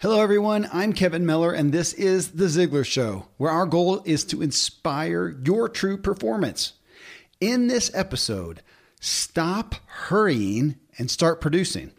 Hello, everyone. I'm Kevin Miller, and this is The Ziglar Show, where our goal is to inspire your true performance. In this episode, stop hurrying and start producing.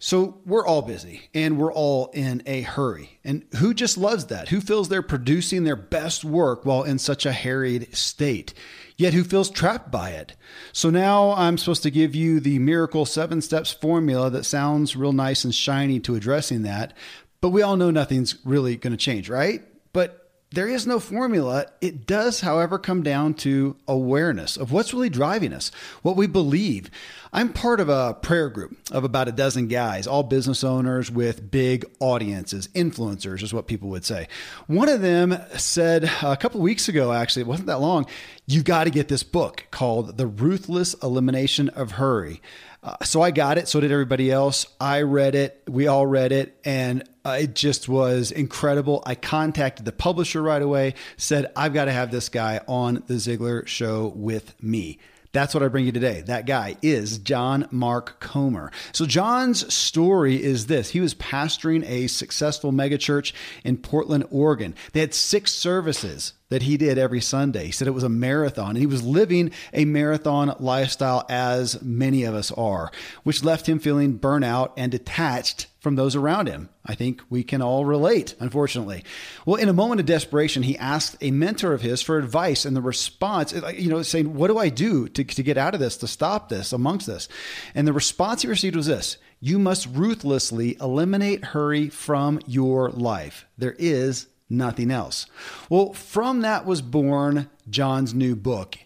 So, we're all busy and we're all in a hurry. And who just loves that? Who feels they're producing their best work while in such a harried state? Yet, who feels trapped by it? So, now I'm supposed to give you the miracle seven steps formula that sounds real nice and shiny to addressing that. But we all know nothing's really going to change, right? But there is no formula. It does, however, come down to awareness of what's really driving us, what we believe. I'm part of a prayer group of about a dozen guys, all business owners with big audiences, influencers is what people would say. One of them said a couple weeks ago, actually, it wasn't that long, you got to get this book called The Ruthless Elimination of Hurry. Uh, so I got it. So did everybody else. I read it. We all read it. And uh, it just was incredible. I contacted the publisher right away, said, I've got to have this guy on the Ziglar show with me. That's what I bring you today. That guy is John Mark Comer. So, John's story is this he was pastoring a successful megachurch in Portland, Oregon. They had six services that he did every Sunday. He said it was a marathon, and he was living a marathon lifestyle as many of us are, which left him feeling burnout and detached from those around him. I think we can all relate, unfortunately. Well, in a moment of desperation, he asked a mentor of his for advice, and the response, you know, saying, What do I do to, to get out of this, to stop this, amongst this? And the response he received was this You must ruthlessly eliminate hurry from your life. There is nothing else. Well, from that was born John's new book,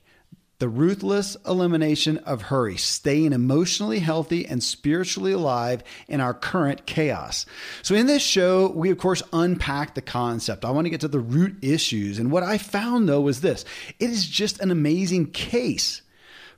The Ruthless Elimination of Hurry, staying emotionally healthy and spiritually alive in our current chaos. So, in this show, we of course unpack the concept. I want to get to the root issues. And what I found though was this it is just an amazing case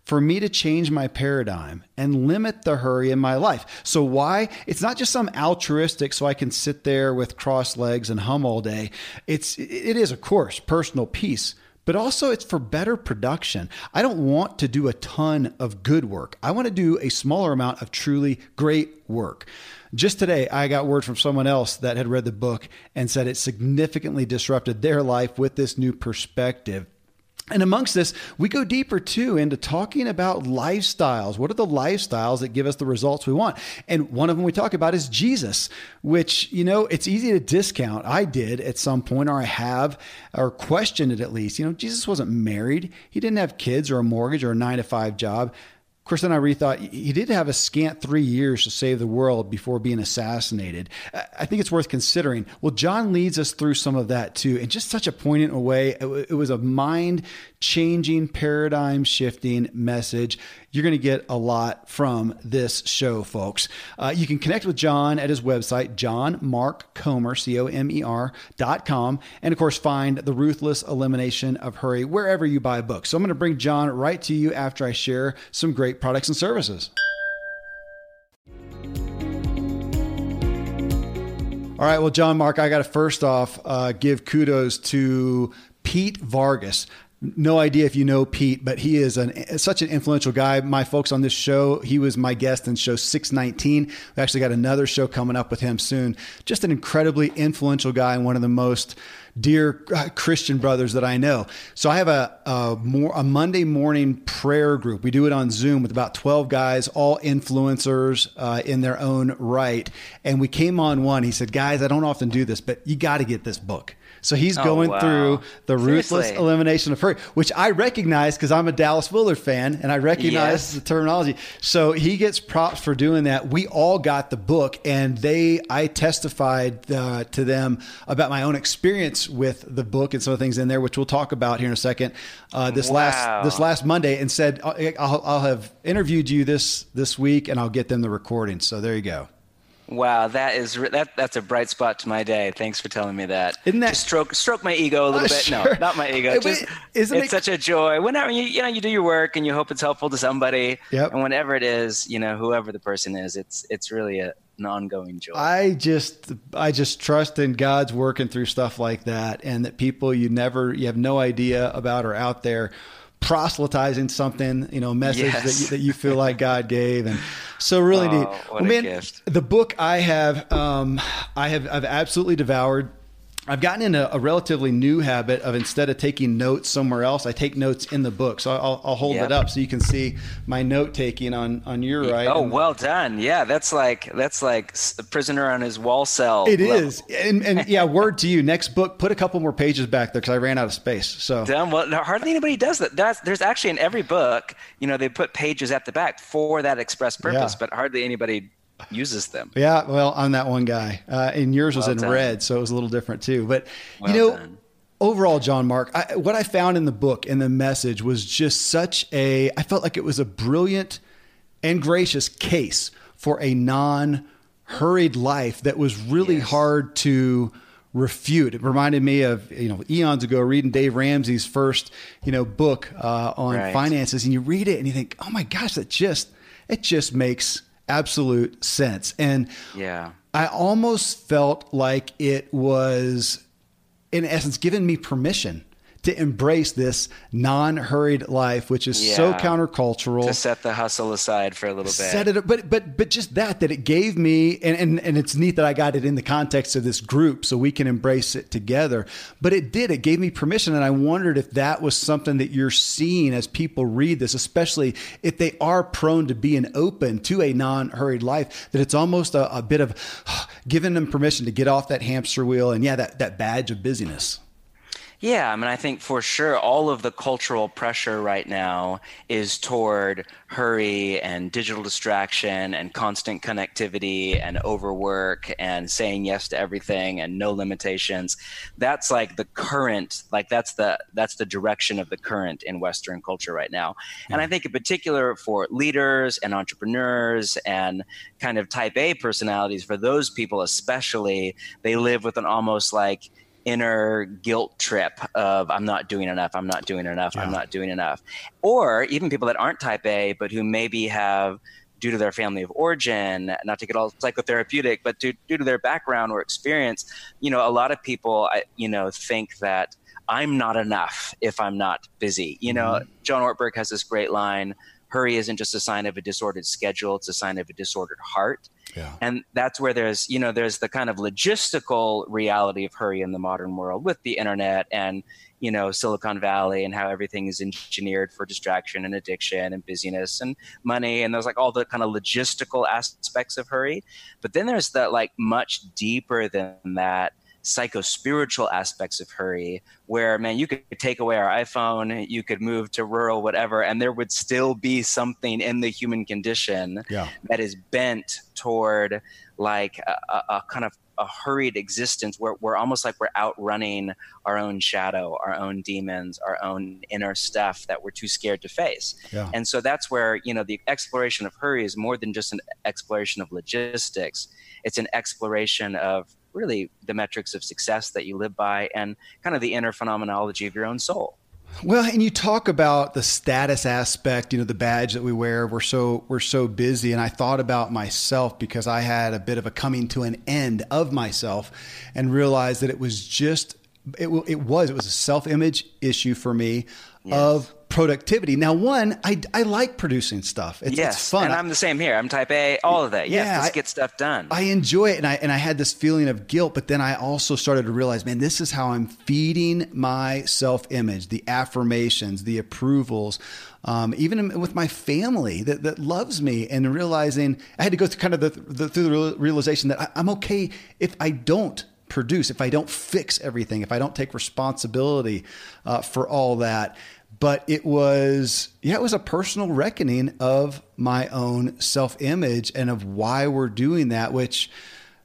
for me to change my paradigm and limit the hurry in my life. So, why? It's not just some altruistic so I can sit there with crossed legs and hum all day. It's, it is, of course, personal peace. But also, it's for better production. I don't want to do a ton of good work. I want to do a smaller amount of truly great work. Just today, I got word from someone else that had read the book and said it significantly disrupted their life with this new perspective. And amongst this, we go deeper too into talking about lifestyles. What are the lifestyles that give us the results we want? And one of them we talk about is Jesus, which, you know, it's easy to discount. I did at some point, or I have, or questioned it at least. You know, Jesus wasn't married, he didn't have kids or a mortgage or a nine to five job. Of and I rethought he did have a scant three years to save the world before being assassinated. I think it's worth considering. Well, John leads us through some of that too, in just such a poignant way. It was a mind changing, paradigm shifting message. You're going to get a lot from this show, folks. Uh, you can connect with John at his website, John Mark Comer, C O M R dot com. And of course, find The Ruthless Elimination of Hurry wherever you buy books. So I'm going to bring John right to you after I share some great products and services. All right, well, John Mark, I got to first off uh, give kudos to Pete Vargas no idea if you know Pete, but he is an, such an influential guy. My folks on this show, he was my guest in show 619. We actually got another show coming up with him soon. Just an incredibly influential guy and one of the most dear uh, Christian brothers that I know. So I have a, a, more, a Monday morning prayer group. We do it on Zoom with about 12 guys, all influencers uh, in their own right. And we came on one. He said, Guys, I don't often do this, but you got to get this book. So he's oh, going wow. through the Seriously? ruthless elimination of hurry, which I recognize because I'm a Dallas Willard fan and I recognize yes. the terminology. So he gets props for doing that. We all got the book and they, I testified uh, to them about my own experience with the book and some of the things in there, which we'll talk about here in a second. Uh, this wow. last this last Monday, and said I'll, I'll have interviewed you this this week and I'll get them the recording. So there you go. Wow, that is that that's a bright spot to my day. Thanks for telling me that. Isn't that Just stroke stroke my ego a little uh, bit? Sure. No, not my ego. Just, Isn't it's it... such a joy whenever you you know you do your work and you hope it's helpful to somebody. Yep. And whenever it is, you know, whoever the person is, it's it's really a, an ongoing joy. I just I just trust in God's working through stuff like that, and that people you never you have no idea about are out there proselytizing something, you know, message yes. that, you, that you feel like God gave. And so really oh, neat. Well, man, gift. the book I have, um, I have, I've absolutely devoured. I've gotten in a, relatively new habit of instead of taking notes somewhere else, I take notes in the book. So I'll, I'll hold yep. it up so you can see my note taking on on your right. Oh, and, well done. Yeah, that's like that's like a prisoner on his wall cell. It level. is, and, and yeah, word to you. Next book, put a couple more pages back there because I ran out of space. So done. Well, hardly anybody does that. That's, there's actually in every book, you know, they put pages at the back for that express purpose, yeah. but hardly anybody uses them. Yeah, well, I'm that one guy, uh, and yours was well in done. red, so it was a little different too. But well you know, done. overall, John Mark, I, what I found in the book and the message was just such a. I felt like it was a brilliant and gracious case for a non-hurried life that was really yes. hard to refute. It reminded me of you know eons ago reading Dave Ramsey's first you know book uh, on right. finances, and you read it and you think, oh my gosh, that just it just makes absolute sense. And yeah, I almost felt like it was, in essence, giving me permission to embrace this non-hurried life, which is yeah, so countercultural. To set the hustle aside for a little bit. Set it, but but but just that that it gave me, and, and and it's neat that I got it in the context of this group, so we can embrace it together. But it did. It gave me permission, and I wondered if that was something that you're seeing as people read this, especially if they are prone to being open to a non-hurried life. That it's almost a, a bit of giving them permission to get off that hamster wheel, and yeah, that that badge of busyness. Yeah, I mean, I think for sure all of the cultural pressure right now is toward hurry and digital distraction and constant connectivity and overwork and saying yes to everything and no limitations. That's like the current, like that's the that's the direction of the current in Western culture right now. And I mm. think in particular for leaders and entrepreneurs and kind of type A personalities, for those people especially, they live with an almost like inner guilt trip of I'm not doing enough, I'm not doing enough, yeah. I'm not doing enough. Or even people that aren't type A, but who maybe have due to their family of origin, not to get all psychotherapeutic, but due, due to their background or experience, you know, a lot of people, you know, think that I'm not enough if I'm not busy. You know, mm-hmm. John Ortberg has this great line hurry isn't just a sign of a disordered schedule it's a sign of a disordered heart yeah. and that's where there's you know there's the kind of logistical reality of hurry in the modern world with the internet and you know silicon valley and how everything is engineered for distraction and addiction and busyness and money and there's like all the kind of logistical aspects of hurry but then there's that like much deeper than that psycho-spiritual aspects of hurry where man you could take away our iphone you could move to rural whatever and there would still be something in the human condition yeah. that is bent toward like a, a, kind of a hurried existence where we're almost like we're outrunning our own shadow, our own demons, our own inner stuff that we're too scared to face. Yeah. And so that's where, you know, the exploration of hurry is more than just an exploration of logistics. It's an exploration of really the metrics of success that you live by and kind of the inner phenomenology of your own soul. Well, and you talk about the status aspect, you know, the badge that we wear. We're so we're so busy, and I thought about myself because I had a bit of a coming to an end of myself, and realized that it was just it, it was it was a self image issue for me yes. of productivity. Now, one, I, I like producing stuff. It's, yes, it's fun. And I'm the same here. I'm type A, all of that. Yes, yeah, let's I, get stuff done. I enjoy it. And I, and I had this feeling of guilt, but then I also started to realize, man, this is how I'm feeding my self image, the affirmations, the approvals. Um, even with my family that, that loves me and realizing I had to go through kind of the, the through the realization that I, I'm okay if I don't produce, if I don't fix everything, if I don't take responsibility uh, for all that. But it was yeah it was a personal reckoning of my own self-image and of why we're doing that which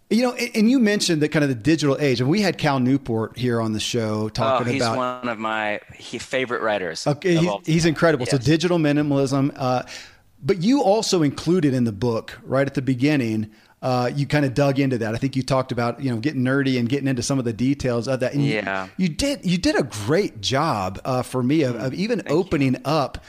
you know and you mentioned that kind of the digital age and we had cal newport here on the show talking oh, he's about one of my favorite writers okay he's, he's, incredible. Yes. so digital minimalism uh, but you also included in the book right at the beginning uh, you kind of dug into that. I think you talked about you know getting nerdy and getting into some of the details of that. And yeah, you, you did you did a great job uh, for me of, of even Thank opening you. up.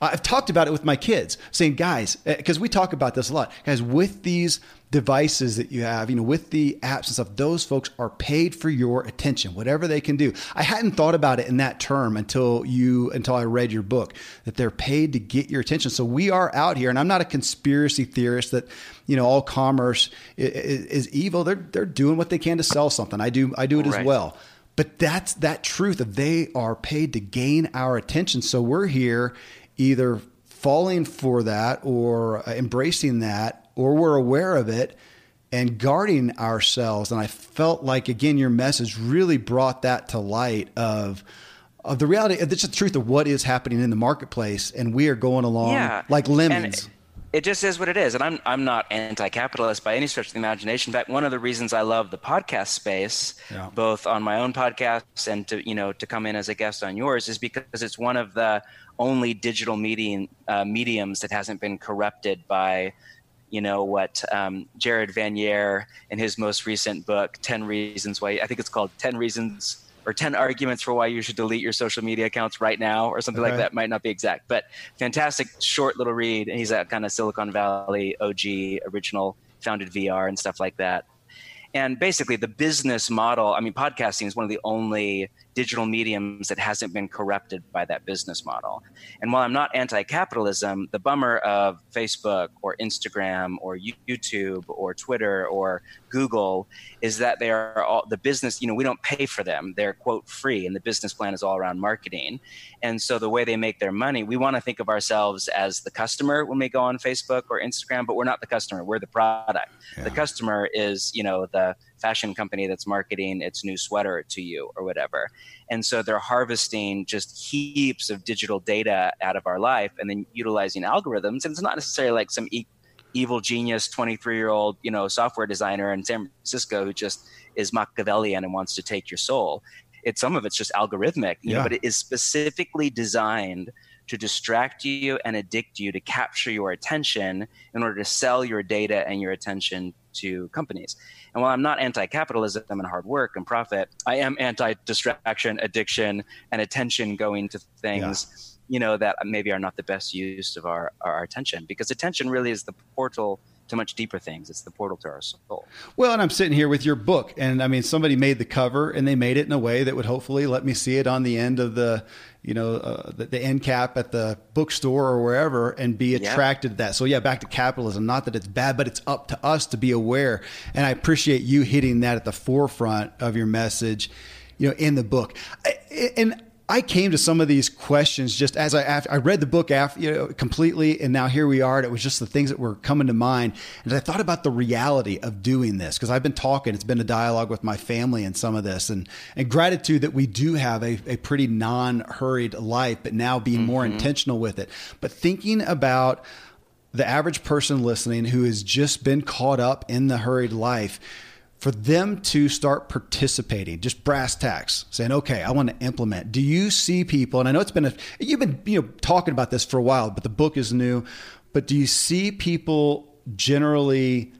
I've talked about it with my kids, saying, guys, because we talk about this a lot, guys, with these devices that you have, you know, with the apps and stuff, those folks are paid for your attention, whatever they can do. I hadn't thought about it in that term until you, until I read your book, that they're paid to get your attention. So we are out here, and I'm not a conspiracy theorist that, you know, all commerce is, is evil. They're, they're doing what they can to sell something. I do, I do it right. as well. But that's that truth of they are paid to gain our attention. So we're here either falling for that or uh, embracing that or we're aware of it and guarding ourselves. And I felt like again, your message really brought that to light of of the reality. It's the truth of what is happening in the marketplace, and we are going along yeah. like lemons. And it just is what it is, and I'm I'm not anti-capitalist by any stretch of the imagination. In fact, one of the reasons I love the podcast space, yeah. both on my own podcast and to you know to come in as a guest on yours, is because it's one of the only digital medium uh, mediums that hasn't been corrupted by you know what um, Jaron Lanier in his most recent book, Ten Reasons Why I think it's called Ten Reasons or 10 arguments for why you should delete your social media accounts right now or something okay. like that might not be exact but fantastic short little read and he's a kind of silicon valley og original founded vr and stuff like that and basically the business model i mean podcasting is one of the only digital mediums that hasn't been corrupted by that business model. And while I'm not anti capitalism, the bummer of Facebook or Instagram or YouTube or Twitter or Google is that they are all the business, you know, we don't pay for them. They're quote free, and the business plan is all around marketing. And so the way they make their money, we want to think of ourselves as the customer when we go on Facebook or Instagram, but we're not the customer, we're the product. Yeah. The customer is, you know, the fashion company that's marketing its new sweater to you or whatever. And so they're harvesting just heaps of digital data out of our life and then utilizing algorithms. And it's not necessarily like some e- evil genius 23 year old, you know, software designer in San Francisco who just is Machiavellian and wants to take your soul. It's some of it's just algorithmic, you yeah. know, but it is specifically designed to distract you and addict you to capture your attention in order to sell your data and your attention to companies. And while I'm not anti capitalism and hard work and profit, I am anti distraction, addiction, and attention going to things. Yeah. You know that maybe are not the best use of our, our attention because attention really is the portal to much deeper things. It's the portal to our soul. Well, and I'm sitting here with your book, and I mean, somebody made the cover, and they made it in a way that would hopefully let me see it on the end of the, you know, uh, the, the, end cap at the bookstore or wherever, and be attracted yeah. to that. So yeah, back to capitalism. Not that it's bad, but it's up to us to be aware. And I appreciate you hitting that at the forefront of your message, you know, in the book. And I came to some of these questions just as I after, I read the book after you know completely, and now here we are. And it was just the things that were coming to mind, and I thought about the reality of doing this because I've been talking. It's been a dialogue with my family and some of this, and and gratitude that we do have a, a pretty non-hurried life, but now being mm-hmm. more intentional with it. But thinking about the average person listening who has just been caught up in the hurried life for them to start participating, just brass tacks, saying, "Okay, I want to implement." Do you see people? And I know it's been a you've been you know talking about this for a while, but the book is new. But do you see people generally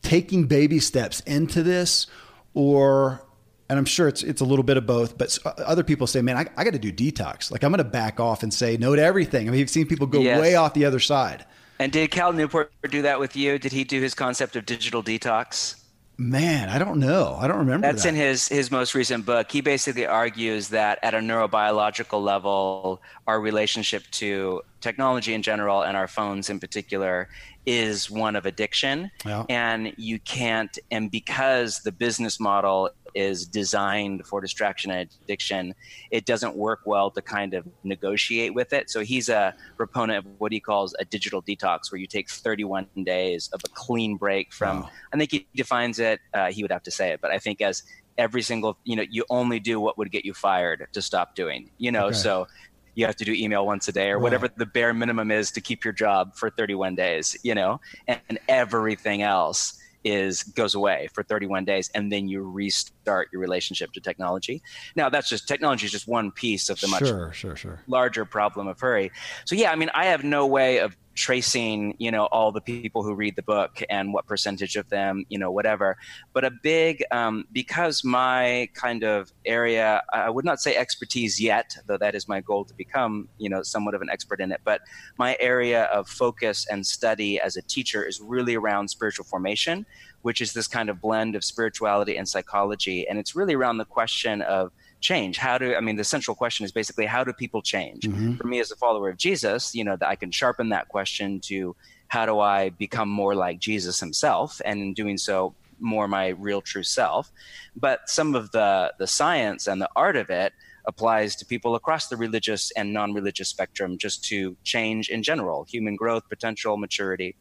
taking baby steps into this, or and I'm sure it's it's a little bit of both. But uh, other people say, "Man, I, I got to do detox. Like I'm going to back off and say no to everything." I mean, you've seen people go yes. way off the other side. And did Cal Newport do that with you? Did he do his concept of digital detox? Man, I don't know. I don't remember. That's that. in his his most recent book. He basically argues that at a neurobiological level, our relationship to technology in general and our phones in particular is one of addiction. Yeah. And you can't and because the business model is designed for distraction and addiction, it doesn't work well to kind of negotiate with it. So he's a proponent of what he calls a digital detox, where you take 31 days of a clean break from. Wow. I think he defines it. Uh, he would have to say it, but I think as every single you know you only do what would get you fired to stop doing you know okay. so you have to do email once a day or whatever the bare minimum is to keep your job for 31 days you know and, and everything else is goes away for 31 days and then you restart your relationship to technology now that's just technology is just one piece of the much sure, sure, sure. larger problem of hurry so yeah i mean i have no way of tracing you know all the people who read the book and what percentage of them you know whatever. But a big um, because my kind of area i would not say expertise yet though that is my goal to become you know somewhat of an expert in it but my area of focus and study as a teacher is really around spiritual formation which is this kind of blend of spirituality and psychology. And it's really around the question of change? How do i mean the central question is basically how do people change? Mm-hmm. for me as a follower of jesus you know that i can sharpen that question to how do i become more like jesus himself and in doing so more my real true self. But some of the the science and the art of it applies to people across the religious and non-religious spectrum just to change in general human growth potential maturity.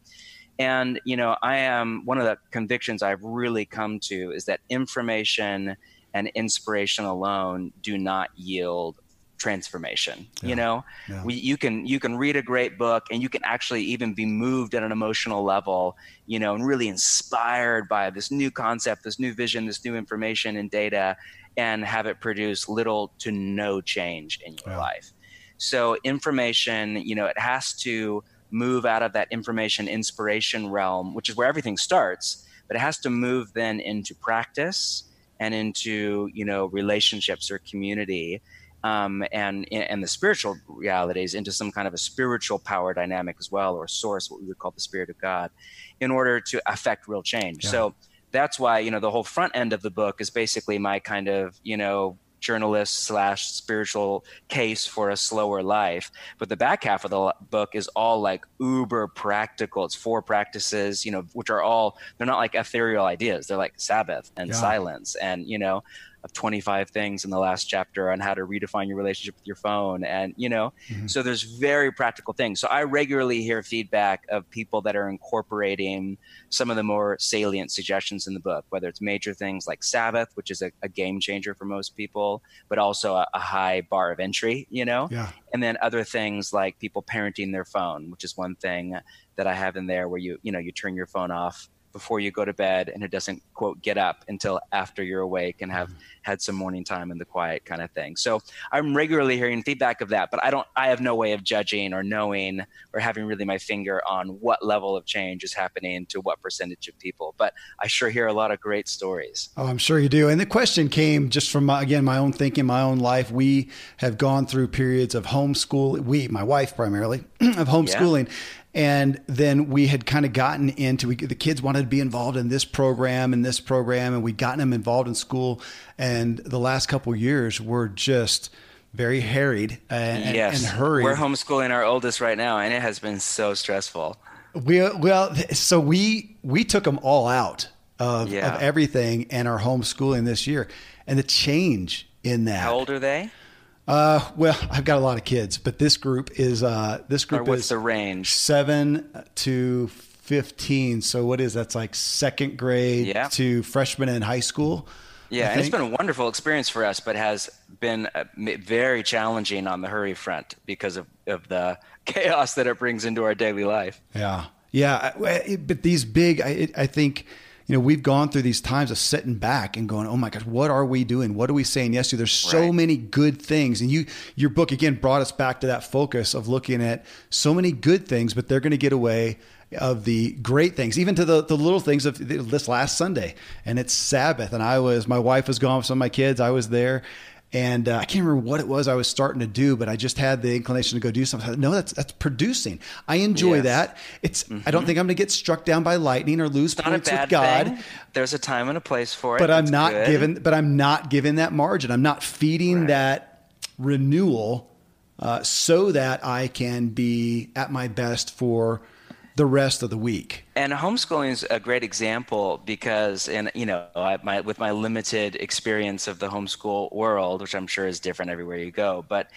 And you know i am one of the convictions i've really come to is that information and inspiration alone do not yield transformation yeah. you know yeah. we, you can you can read a great book and you can actually even be moved at an emotional level you know and really inspired by this new concept this new vision this new information and data and have it produce little to no change in your yeah. life so information you know it has to move out of that information inspiration realm which is where everything starts but it has to move then into practice and into you know relationships or community um, and and the spiritual realities into some kind of a spiritual power dynamic as well or source what we would call the spirit of god in order to affect real change yeah. so that's why you know the whole front end of the book is basically my kind of you know journalist slash spiritual case for a slower life. But the back half of the book is all like uber practical. It's four practices, you know, which are all they're not like ethereal ideas. They're like Sabbath and yeah. silence and you know of 25 things in the last chapter on how to redefine your relationship with your phone and you know mm-hmm. so there's very practical things so i regularly hear feedback of people that are incorporating some of the more salient suggestions in the book whether it's major things like sabbath which is a, a game changer for most people but also a, a, high bar of entry you know yeah. and then other things like people parenting their phone which is one thing that i have in there where you you know you turn your phone off before you go to bed and it doesn't quote get up until after you're awake and have mm-hmm. had some morning time in the quiet kind of thing. So i'm regularly hearing feedback of that but i don't i have no way of judging or knowing or having really my finger on what level of change is happening to what percentage of people but i sure hear a lot of great stories. Oh i'm sure you do. And the question came just from my, again my own thinking my own life. We have gone through periods of homeschool we my wife primarily of homeschooling yeah and then we had kind of gotten into we, the kids wanted to be involved in this program and this program, and we'd gotten them involved in school. And the last couple years were just very harried uh, and, yes. and hurried. We're homeschooling our oldest right now, and it has been so stressful. We well, so we we took them all out of, yeah. of everything and our homeschooling this year, and the change in that. How old are they? Uh, well, I've got a lot of kids, but this group is uh, this group or what's is the range? Seven to fifteen. So what is that's like second grade yeah. to freshman in high school. Yeah, and it's been a wonderful experience for us, but has been uh, very challenging on the hurry front because of, of the chaos that it brings into our daily life. Yeah, yeah, but these big, I, I think you know, we've gone through these times of sitting back and going, "Oh my gosh, what are we doing? What are we saying yes to?" There's so right. many good things, and you, your book again brought us back to that focus of looking at so many good things, but they're going to get away of the great things, even to the, the little things of this last Sunday. And it's Sabbath. And I was, my wife was gone with some of my kids. I was there and uh, I can't remember what it was I was starting to do, but I just had the inclination to go do something. No, that's that's producing. I enjoy yes. that. It's. Mm-hmm. I don't think I'm going to get struck down by lightning or lose it's points with God. Thing. There's a time and a place for it. But I'm not good. given. But I'm not given that margin. I'm not feeding right. that renewal uh, so that I can be at my best for the rest of the week. And homeschooling is a great example because, and you know, I, my, with my limited experience of the homeschool world, which I'm sure is different everywhere you go, but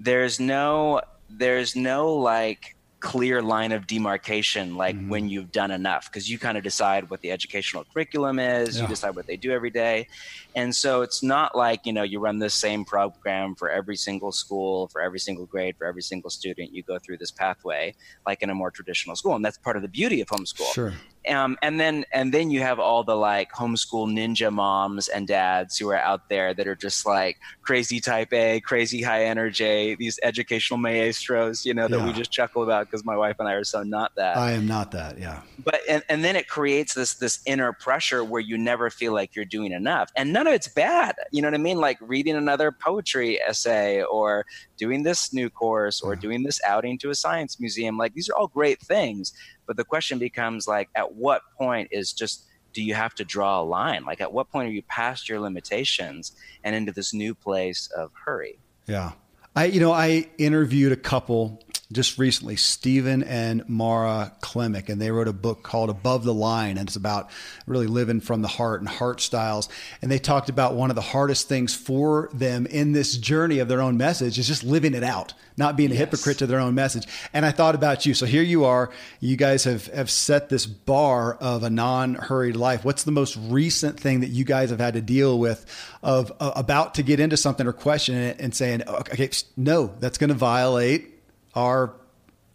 there's no, there's no like clear line of demarcation like mm-hmm. when you've done enough because you kind of decide what the educational curriculum is yeah. you decide what they do every day and so it's not like you know you run the same program for every single school for every single grade for every single student you go through this pathway like in a more traditional school and that's part of the beauty of homeschool sure Um, and then and then you have all the like homeschool ninja moms and dads who are out there that are just like crazy type A, crazy high energy, these educational maestros, you know, that yeah. we just chuckle about because my wife and I are so not that. I am not that, yeah. But and, and then it creates this this inner pressure where you never feel like you're doing enough. And none of it's bad. You know what I mean? Like reading another poetry essay or doing this new course or yeah. doing this outing to a science museum. Like these are all great things. But the question becomes like at what point is just do you have to draw a line? Like at what point are you past your limitations and into this new place of hurry? Yeah. I you know, I interviewed a couple just recently, Stephen and Mara Klemich, and they wrote a book called Above the Line, and it's about really living from the heart and heart styles. And they talked about one of the hardest things for them in this journey of their own message is just living it out, not being a yes. hypocrite to their own message. And I thought about you. So here you are. You guys have, have set this bar of a non hurried life. What's the most recent thing that you guys have had to deal with of uh, about to get into something or question it and saying, okay, no, that's going to violate our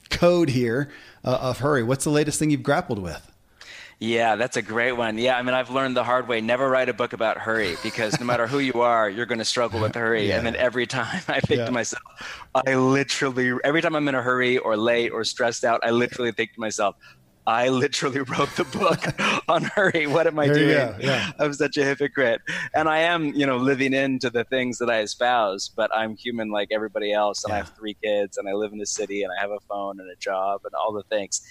code here uh, of hurry. What's the latest thing you've grappled with? Yeah, that's a great one. Yeah, I mean, I've learned the hard way. Never write a book about hurry because no matter who you are, you're going to struggle with hurry. Yeah. And then every time I think yeah. to myself, I literally, every time I'm in a hurry or late or stressed out, I literally think to myself, I literally wrote the book on hurry. What am I there doing? Yeah. I'm such a hypocrite. And I am, you know, living into the things that I espouse, but I'm human like everybody else. And yeah. I have three kids and I live in the city and I have a phone and a job and all the things.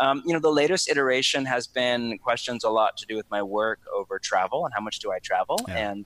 Um, you know, the latest iteration has been questions a lot to do with my work over travel and how much do I travel. Yeah. And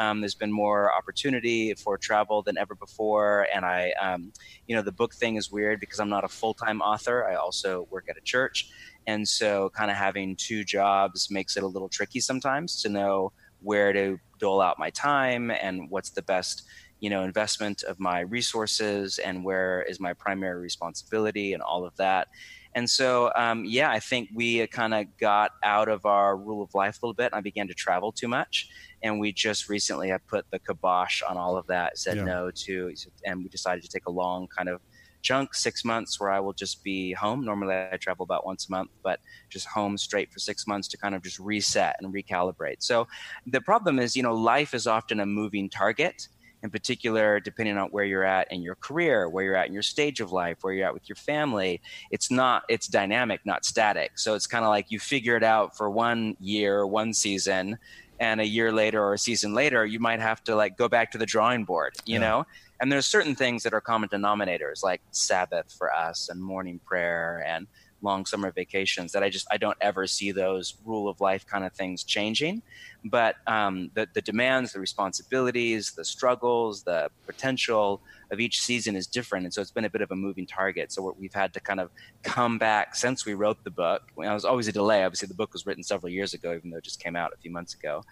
um, there's been more opportunity for travel than ever before. And I, um, you know, the book thing is weird because I'm not a full time author. I also work at a church. And so, kind of having two jobs makes it a little tricky sometimes to know where to dole out my time and what's the best you know investment of my resources and where is my primary responsibility and all of that and so um, yeah i think we kind of got out of our rule of life a little bit and i began to travel too much and we just recently have put the kibosh on all of that said yeah. no to and we decided to take a long kind of chunk, six months, where I will just be home. Normally, I travel about once a month, but just home straight for six months to kind of just reset and recalibrate. So the problem is, you know, life is often a moving target. In particular, depending on where you're at in your career, where you're at in your stage of life, where you're at with your family, it's not, it's dynamic, not static. So it's kind of like you figure it out for one year, one season, and a year later or a season later, you might have to like go back to the drawing board, you yeah. know? And there's certain things that are common denominators, like Sabbath for us and morning prayer and long summer vacations that I just I don't ever see those rule of life kind of things changing. But um, the the demands, the responsibilities, the struggles, the potential of each season is different, and so it's been a bit of a moving target. So we've had to kind of come back since we wrote the book. It was always a delay. Obviously, the book was written several years ago, even though it just came out a few months ago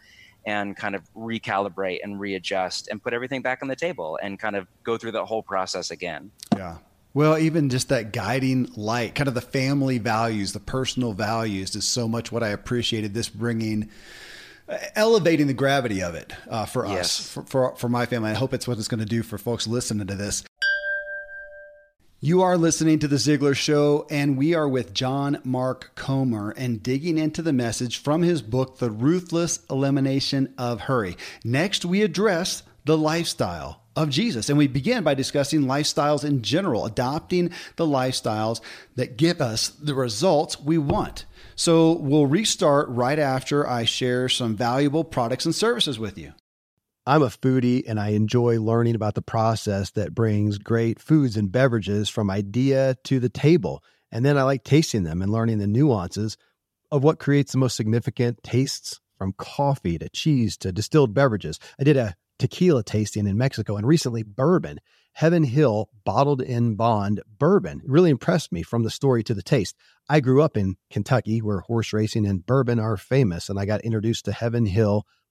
and kind of recalibrate and readjust and put everything back on the table and kind of go through the whole process again. Yeah. Well, even just that guiding light, kind of the family values, the personal values is so much what I appreciated this bringing, elevating the gravity of it uh, for us, yes. for, for, for my family. I hope it's what it's going to do for folks listening to this. You are listening to The Ziglar Show, and we are with John Mark Comer and digging into the message from his book, The Ruthless Elimination of Hurry. Next, we address the lifestyle of Jesus, and we begin by discussing lifestyles in general, adopting the lifestyles that give us the results we want. So, we'll restart right after I share some valuable products and services with you. I'm a foodie and I enjoy learning about the process that brings great foods and beverages from idea to the table. And then I like tasting them and learning the nuances of what creates the most significant tastes from coffee to cheese to distilled beverages. I did a tequila tasting in Mexico and recently bourbon. Heaven Hill bottled in bond bourbon really impressed me from the story to the taste. I grew up in Kentucky where horse racing and bourbon are famous, and I got introduced to Heaven Hill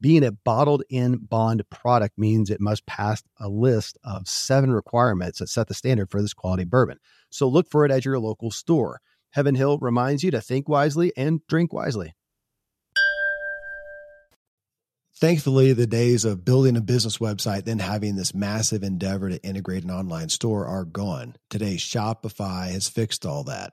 Being a bottled in bond product means it must pass a list of seven requirements that set the standard for this quality bourbon. So look for it at your local store. Heaven Hill reminds you to think wisely and drink wisely. Thankfully, the days of building a business website, then having this massive endeavor to integrate an online store are gone. Today, Shopify has fixed all that.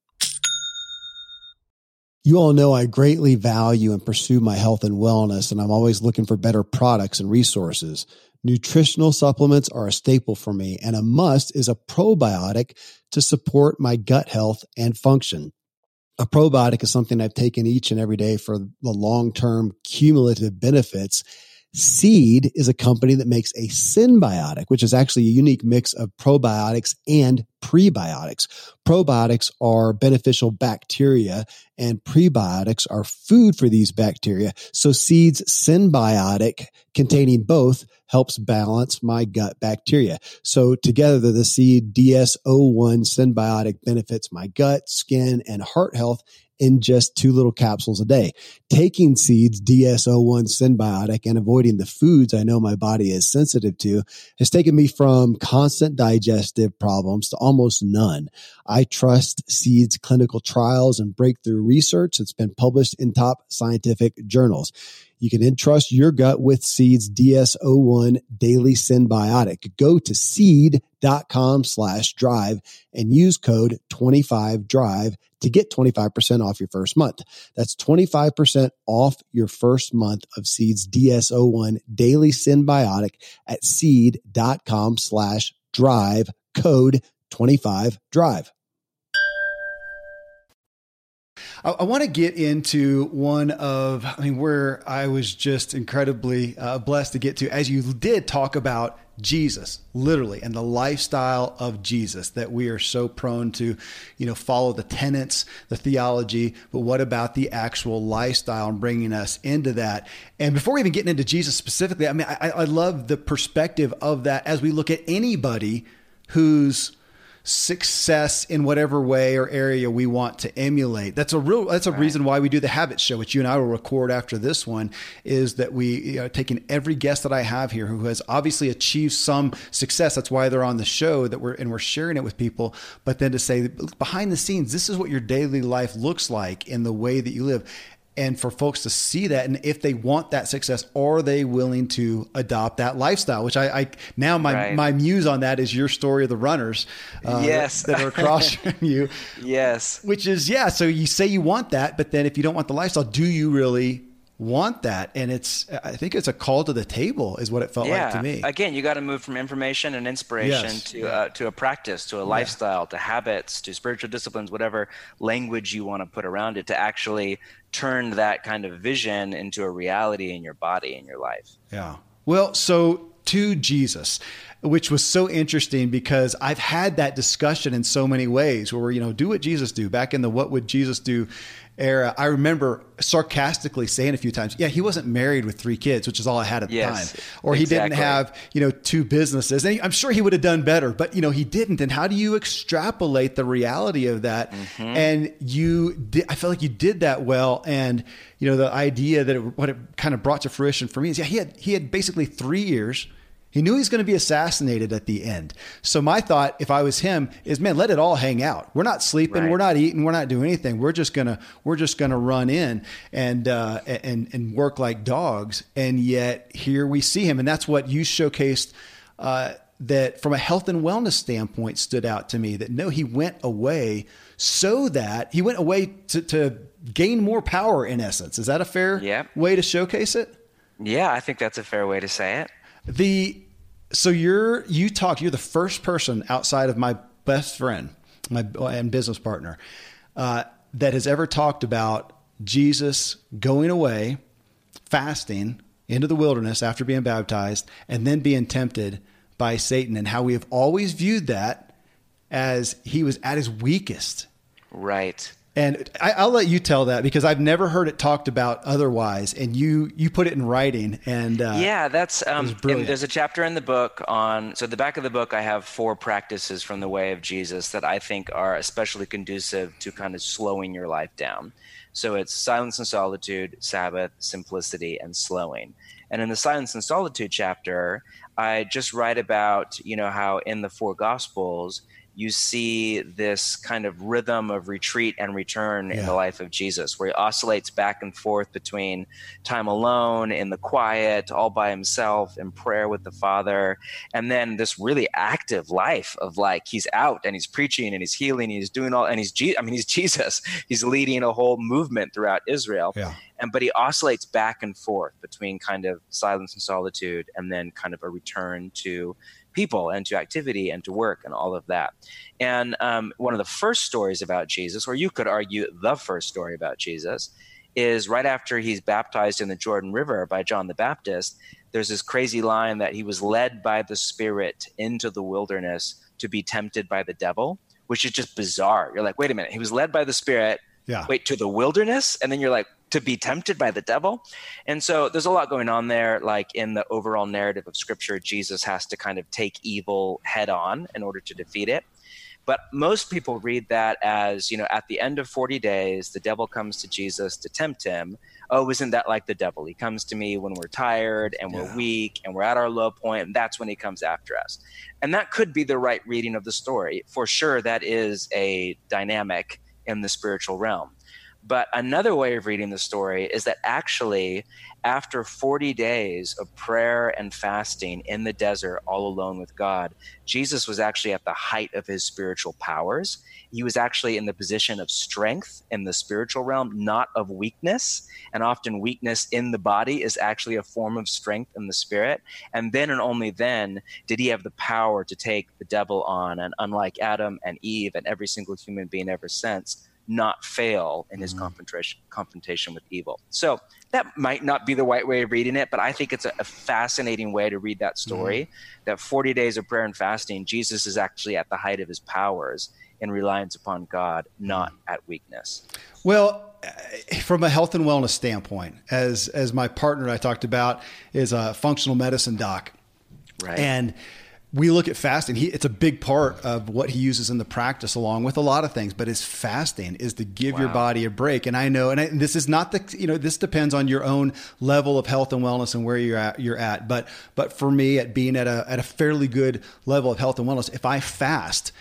You all know I greatly value and pursue my health and wellness, and I'm always looking for better products and resources. Nutritional supplements are a staple for me, and a must is a probiotic to support my gut health and function. A probiotic is something I've taken each and every day for the long term cumulative benefits Seed is a company that makes a synbiotic, which is actually a unique mix of probiotics and prebiotics. Probiotics are beneficial bacteria and prebiotics are food for these bacteria. So Seed's synbiotic containing both helps balance my gut bacteria. So together the Seed DS01 synbiotic benefits my gut, skin, and heart health in just two little capsules a day. Taking seeds DS01 synbiotic, and avoiding the foods I know my body is sensitive to has taken me from constant digestive problems to almost none. I trust seeds clinical trials and breakthrough research that's been published in top scientific journals. You can entrust your gut with Seed's DS01 Daily Synbiotic. Go to seed.com slash drive and use code 25drive to get 25% off your first month. That's 25% off your first month of Seed's DS01 Daily synbiotic at seed.com slash drive code 25drive. I, I want to get into one of, I mean, where I was just incredibly uh, blessed to get to, as you did talk about Jesus, literally, and the lifestyle of Jesus that we are so prone to, you know, follow the tenets, the theology, but what about the actual lifestyle and bringing us into that? And before we even getting into Jesus specifically, I mean, I, I love the perspective of that as we look at anybody who's success in whatever way or area we want to emulate. That's a real that's a right. reason why we do the habit show, which you and I will record after this one, is that we you know, taking every guest that I have here who has obviously achieved some success. That's why they're on the show that we're and we're sharing it with people. But then to say behind the scenes, this is what your daily life looks like in the way that you live and for folks to see that and if they want that success are they willing to adopt that lifestyle? Which i, I now my right. my muse on that is your story of the runners uh, yes. that are across from you. Yes. Which is yeah so you say you want that but then if you don't want the lifestyle do you really want that and it's i think it's a call to the table is what it felt yeah. like to me again you got to move from information and inspiration yes. to uh, to a practice to a lifestyle yeah. to habits to spiritual disciplines whatever language you want to put around it to actually turn that kind of vision into a reality in your body in your life yeah well so to jesus which was so interesting because I've had that discussion in so many ways where, we're, you know, do what Jesus do back in the what would Jesus do era. I remember sarcastically saying a few times, yeah, he wasn't married with three kids, which is all I had at the yes, time. Or he exactly. didn't have, you know, two businesses. And I'm sure he would have done better, but, you know, he didn't. And how do you extrapolate the reality of that? Mm-hmm. And you did, I felt like you did that well. And, you know, the idea that it, what it kind of brought to fruition for me is, yeah, he had, he had basically three years – He knew he was going to be assassinated at the end. So my thought, if I was him, is man, let it all hang out. We're not sleeping, Right. we're not eating, we're not doing anything. We're just gonna we're just gonna run in and uh, and and work like dogs. And yet here we see him, and that's what you showcased. Uh, that from a health and wellness standpoint stood out to me that no he went away so that he went away to, to gain more power in essence is that a fair way to showcase it Yeah, I think that's a fair way to say it. The so you're you talk you're the first person outside of my best friend my and business partner uh, that has ever talked about jesus going away fasting into the wilderness after being baptized and then being tempted by satan and how we have always viewed that as he was at his weakest Right. And I, I'll let you tell that because I've never heard it talked about otherwise. And you you put it in writing, and uh, yeah, that's um, brilliant. there's a chapter in the book on. So at the back of the book, I have four practices from the way of Jesus that I think are especially conducive to kind of slowing your life down. So it's silence and solitude, Sabbath, simplicity, and slowing. And in the silence and solitude chapter, I just write about you know how in the four gospels you see this kind of rhythm of retreat and return in the life of Jesus, where he oscillates back and forth between time alone, in the quiet, all by himself, in prayer with the Father, and then this really active life of like he's out and he's preaching and he's healing, and he's doing all, and he's Je- I mean he's Jesus, he's leading a whole movement throughout Israel, Yeah. and but he oscillates back and forth between kind of silence and solitude, and then kind of a return to people and to activity and to work and all of that. And um, one of the first stories about Jesus, or you could argue the first story about Jesus, is right after he's baptized in the Jordan River by John the Baptist. There's this crazy line that he was led by the Spirit into the wilderness to be tempted by the devil, which is just bizarre. You're like, wait a minute, he was led by the Spirit Yeah. wait to the wilderness and then you're like to be tempted by the devil. And so there's a lot going on there like in the overall narrative of scripture jesus has to kind of take evil head on in order to defeat it. But most people read that as you know at the end of 40 days the devil comes to jesus to tempt him. Oh isn't that like the devil? He comes to me when we're tired and we're Yeah. weak and we're at our low point and that's when he comes after us. And that could be the right reading of the story. For sure that is a dynamic in the spiritual realm. But another way of reading the story is that actually, after 40 days of prayer and fasting in the desert, all alone with God, Jesus was actually at the height of his spiritual powers. He was actually in the position of strength in the spiritual realm, not of weakness. And often, weakness in the body is actually a form of strength in the spirit. And then and only then did he have the power to take the devil on. And unlike Adam and Eve and every single human being ever since, not fail in his mm-hmm. confrontation confrontation with evil. So that might not be the right way of reading it, but I think it's a, a fascinating way to read that story. Mm-hmm. That 40 days of prayer and fasting, Jesus is actually at the height of his powers in reliance upon God, not mm-hmm. at weakness. Well, eh, from a health and wellness standpoint, as as my partner I talked about is a functional medicine doc, Right. and we look at fasting. He, it's a big part of what he uses in the practice, along with a lot of things. But his fasting is to give your body a break. And I know, and I, this is not the you know this depends on your own level of health and wellness and where you're at. You're at, but but for me, at being at a at a fairly good level of health and wellness, if I fast,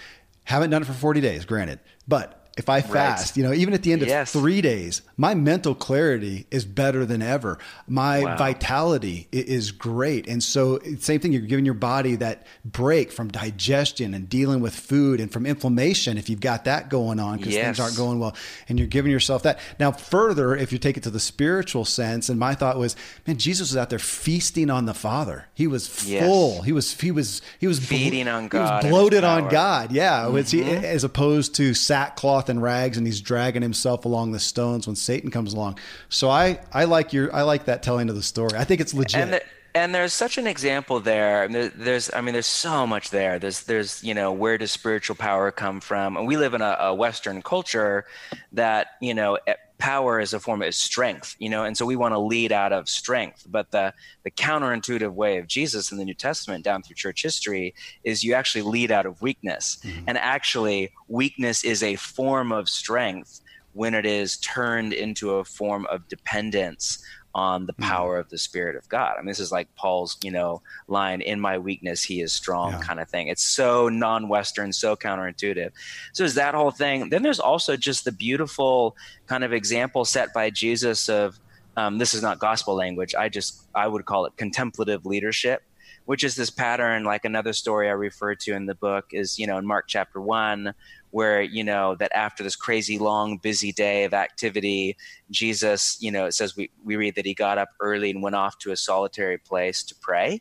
haven't done it for 40 days, granted, but if I fast, you know, even at the end of Yes. three days, my mental clarity is better than ever. My Wow. vitality is great. And so, same thing, you're giving your body that break from digestion and dealing with food and from inflammation if you've got that going on because things aren't going well. And you're giving yourself that. Now, further, if you take it to the spiritual sense, and my thought was, man, Jesus was out there feasting on the Father. He was Yes. full. He was, he was, he was blo- Feeding on God. He was bloated on. God. Yeah. Mm-hmm. as opposed to sackcloth and rags and he's dragging himself along the stones when Satan comes along. So I, I like your I like that telling of the story. I think it's legit. and the, and there's such an example there. I mean, there- there's I mean there's so much there. There's there's you know where does spiritual power come from? And we live in a, a Western culture that you know eh, power is a form of strength. You know, and so we want to lead out of strength. But the the counterintuitive way of Jesus in the New Testament down through church history is you actually lead out of weakness, mm-hmm. and actually weakness is a form of strength when it is turned into a form of dependence on the mm-hmm. power mm. of the spirit of god i mean this is like paul's you know line in my weakness he is strong yeah. kind of thing it's so non-western so counterintuitive so is that whole thing then there's also just the beautiful kind of example set by jesus of um, this is not gospel language i just i would call it contemplative leadership which is this pattern like another story i refer to in the book is you know in mark chapter 1 where you know that after this crazy long busy day of activity jesus you know it says we, we read that he got up early and went off to a solitary place to pray.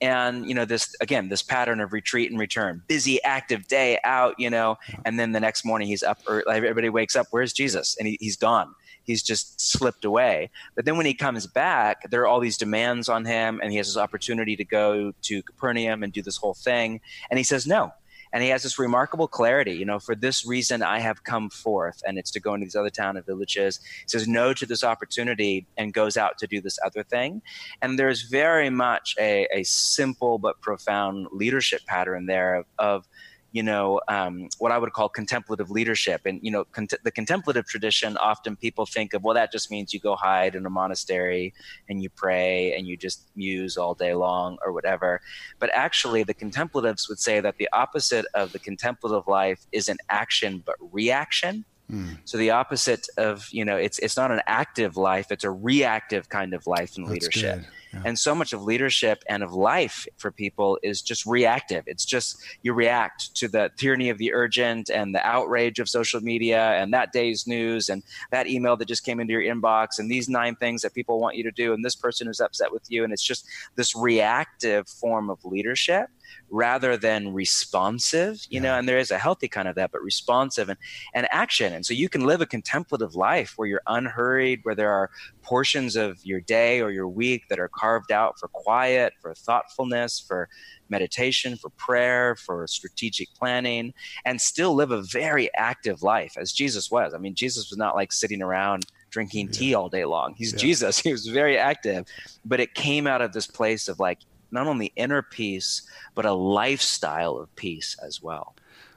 And you know this again this pattern of retreat and return busy active day out you know and then the next morning he's up early, everybody wakes up where's jesus? And he, he's gone. He's just slipped away. But then when he comes back there are all these demands on him and he has this opportunity to go to capernaum and do this whole thing. And he says no and he has this remarkable clarity. You know for this reason i have come forth. And it's to go into these other town and villages. He says no to this opportunity and goes out to do this other thing. And there's very much a, a simple but profound leadership pattern there of, of you know um, what I would call contemplative leadership. And you know, cont- the contemplative tradition often people think of well, that just means you go hide in a monastery and you pray and you just muse all day long or whatever. But actually, the contemplatives would say that the opposite of the contemplative life isn't action but reaction. Mm. So the opposite of you know, it's it's not an active life; it's a reactive kind of life in That's leadership. Good. Yeah. And so much of leadership and of life for people is just reactive. It's just you react to the tyranny of the urgent and the outrage of social media and that day's news and that email that just came into your inbox and these nine things that people want you to do and this person is upset with you. And it's just this reactive form of leadership rather than responsive, you yeah. know, and there is a healthy kind of that, but responsive and, and action. And so you can live a contemplative life where you're unhurried, where there are portions of your day or your week that are carved out for quiet, for thoughtfulness, for meditation, for prayer, for strategic planning, and still live a very active life as Jesus was. I mean, Jesus was not like sitting around drinking yeah. tea all day long. He's yeah. Jesus. He was very active, but it came out of this place of like not only inner peace, but a lifestyle of peace as well.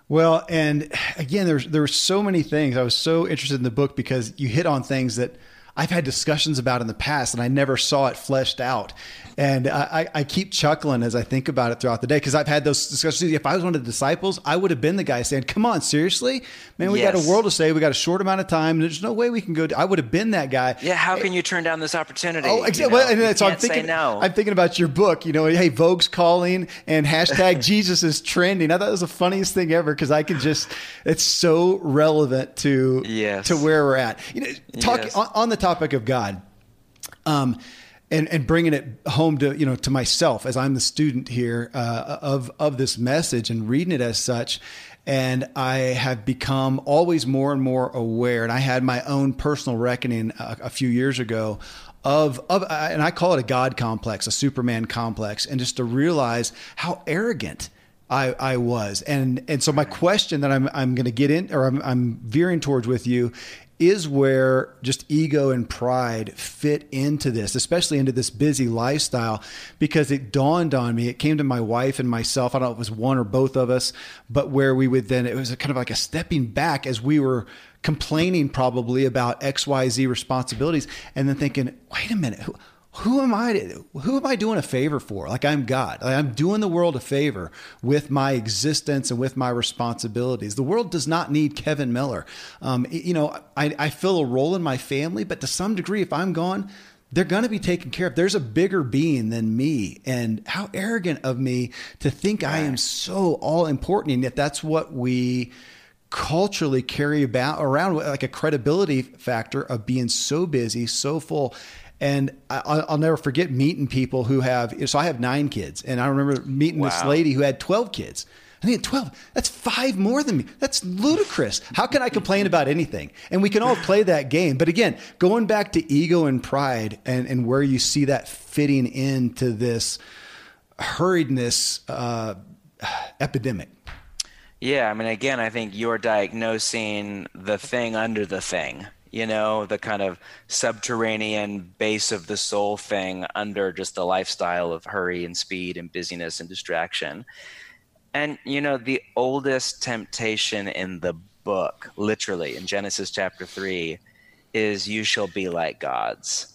Well, and again, there's there were so many things. I was so interested in the book because you hit on things that I've had discussions about in the past, and I never saw it fleshed out. And I, I keep chuckling as I think about it throughout the day because I've had those discussions. If I was one of the disciples, I would have been the guy saying, "Come on, seriously, man, we yes. got a world to say. We got a short amount of time. There's no way we can go." To, I would have been that guy. Yeah, how eh, can you turn down this opportunity? Oh, exactly. You know? and so I'm thinking, no. I'm thinking about your book. You know, hey, Vogue's calling and hashtag Jesus is trending. I thought it was the funniest thing ever because I can just, it's so relevant to yes. to where we're at. You know, talking yes. on, on the topic of God. Um, and and bringing it home to you know to myself as I'm the student here uh, of of this message and reading it as such. And I have become always more and more aware. And I had my own personal reckoning a, a few years ago of, of uh, and I call it a God complex, a Superman complex, and just to realize how arrogant I, I was. And and so my question that I'm I'm going to get in or I'm, I'm veering towards with you is where just ego and pride fit into this, especially into this busy lifestyle, because it dawned on me. It came to my wife and myself. I don't know if it was one or both of us, but where we would then, it was kind of like a stepping back as we were complaining probably about XYZ responsibilities and then thinking, wait a minute, who, who am I to, who am I doing a favor for? Like I'm God. Like I'm doing the world a favor with my existence and with my responsibilities. The world does not need Kevin Miller. Um, you know, I, I fill a role in my family, but to some degree, if I'm gone, they're going to be taken care of. There's a bigger being than me. And how arrogant of me to think I am so all important. And yet that's what we culturally carry about around like a credibility factor of being so busy, so full. And I, will never forget meeting people who have. So I have nine kids, and I remember meeting wow. this lady who had twelve kids. I think 12, that's five more than me. That's ludicrous. How can I complain about anything? And we can all play that game. But again, going back to ego and pride and, and where you see that fitting into this hurriedness uh, epidemic. Yeah, I mean, again, I think you're diagnosing the thing under the thing you know, the kind of subterranean base of the soul thing under just the lifestyle of hurry and speed and busyness and distraction. And, you know, the oldest temptation in the book, literally in Genesis chapter 3, is you shall be like gods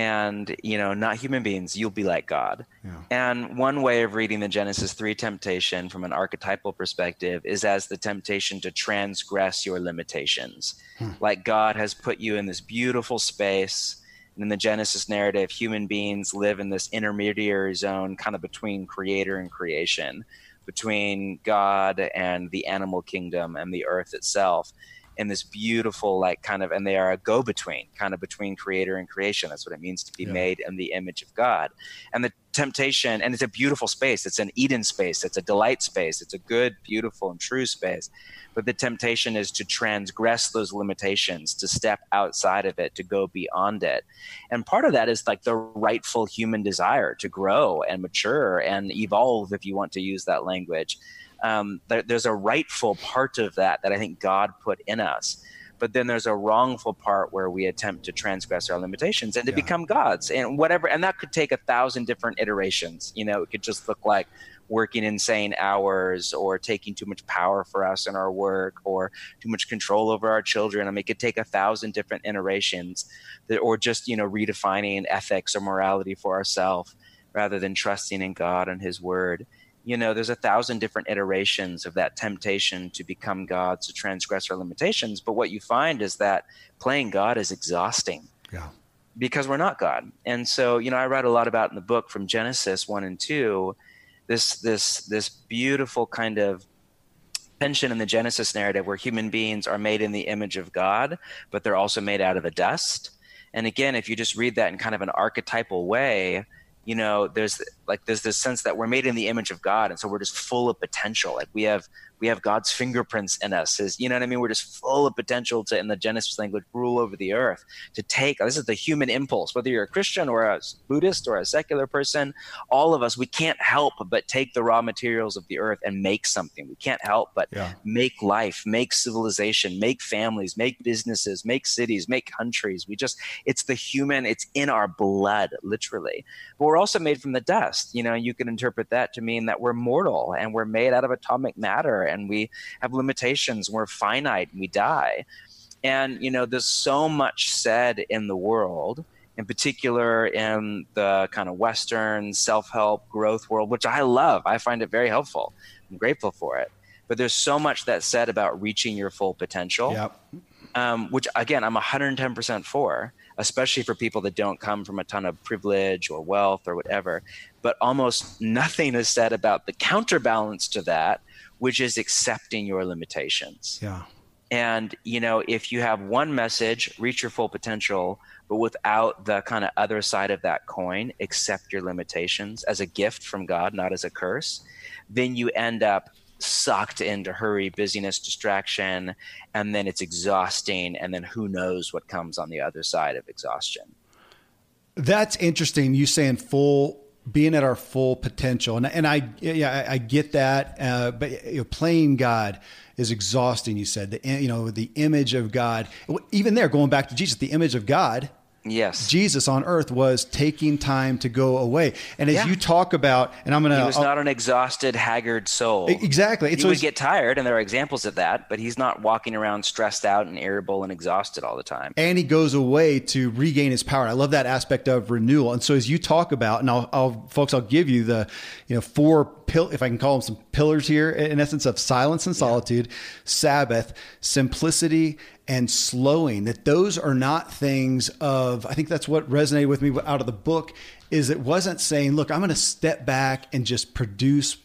and you know not human beings you'll be like god yeah. and one way of reading the genesis 3 temptation from an archetypal perspective is as the temptation to transgress your limitations hmm. like god has put you in this beautiful space and in the genesis narrative human beings live in this intermediary zone kind of between creator and creation between god and the animal kingdom and the earth itself in this beautiful like kind of and they are a go between kind of between creator and creation. That's what it means to be yeah. made in the image of god. And the temptation and it's a beautiful space. It's an eden space. It's a delight space. It's a good beautiful and true space. But the temptation is to transgress those limitations to step outside of it to go beyond it. And part of that is like the rightful human desire to grow and mature and evolve if you want to use that language um, there, there's a rightful part of that that I think God put in us. But then there's a wrongful part where we attempt to transgress our limitations and to yeah. become gods and whatever. And that could take a thousand different iterations. You know, it could just look like working insane hours or taking too much power for us in our work or too much control over our children. I mean, it could take a thousand different iterations that, or just, you know, redefining ethics or morality for ourselves rather than trusting in God and his word you know there's a thousand different iterations of that temptation to become god to transgress our limitations. But what you find is that playing god is exhausting. Yeah. Because we're not god. And so you know i write a lot about in the book from genesis 1 and 2 this this this beautiful kind of tension in the genesis narrative where human beings are made in the image of god but they're also made out of the dust. And again if you just read that in kind of an archetypal way you know there's like there's this sense that we're made in the image of god and so we're just full of potential like we have we have God's fingerprints in us. You know what I mean? We're just full of potential to, in the Genesis language, rule over the earth. To take this is the human impulse. Whether you're a Christian or a Buddhist or a secular person, all of us we can't help but take the raw materials of the earth and make something. We can't help but yeah. make life, make civilization, make families, make businesses, make cities, make countries. We just it's the human. It's in our blood, literally. But we're also made from the dust. You know, you can interpret that to mean that we're mortal and we're made out of atomic matter and we have limitations. We're finite and we die. And, you know, there's so much said in the world, in particular in the kind of Western self help growth world, which I love. I find it very helpful. I'm grateful for it. But there's so much that's said about reaching your full potential, yep. um, which, again, I'm 110% for especially for people that don't come from a ton of privilege or wealth or whatever. But almost nothing is said about the counterbalance to that, which is accepting your limitations. Yeah. And, you know, if you have one message, reach your full potential, but without the kind of other side of that coin, accept your limitations as a gift from God, not as a curse, then you end up sucked into hurry, busyness, distraction, and then it's exhausting. And then who knows what comes on the other side of exhaustion. That's interesting. You saying full being at our full potential. And, and I, yeah, I, I get that. Uh, but you know, playing God is exhausting. You said the, you know, the image of God, even there, going back to Jesus, the image of God Yes. Jesus on earth was taking time to go away. And as yeah. you talk about, and I'm going to. He was I'll, not an exhausted, haggard soul. Exactly. He would get tired, and there are examples of that, but he's not walking around stressed out and irritable and exhausted all the time. And he goes away to regain his power. I love that aspect of renewal. And so as you talk about, and I'll, I'll folks, I'll give you the, you know, four pill, if I can call them some pillars here, in essence of silence and solitude, yeah. Sabbath, simplicity, and slowing that those are not things of i think that's what resonated with me out of the book is it wasn't saying look i'm going to step back and just produce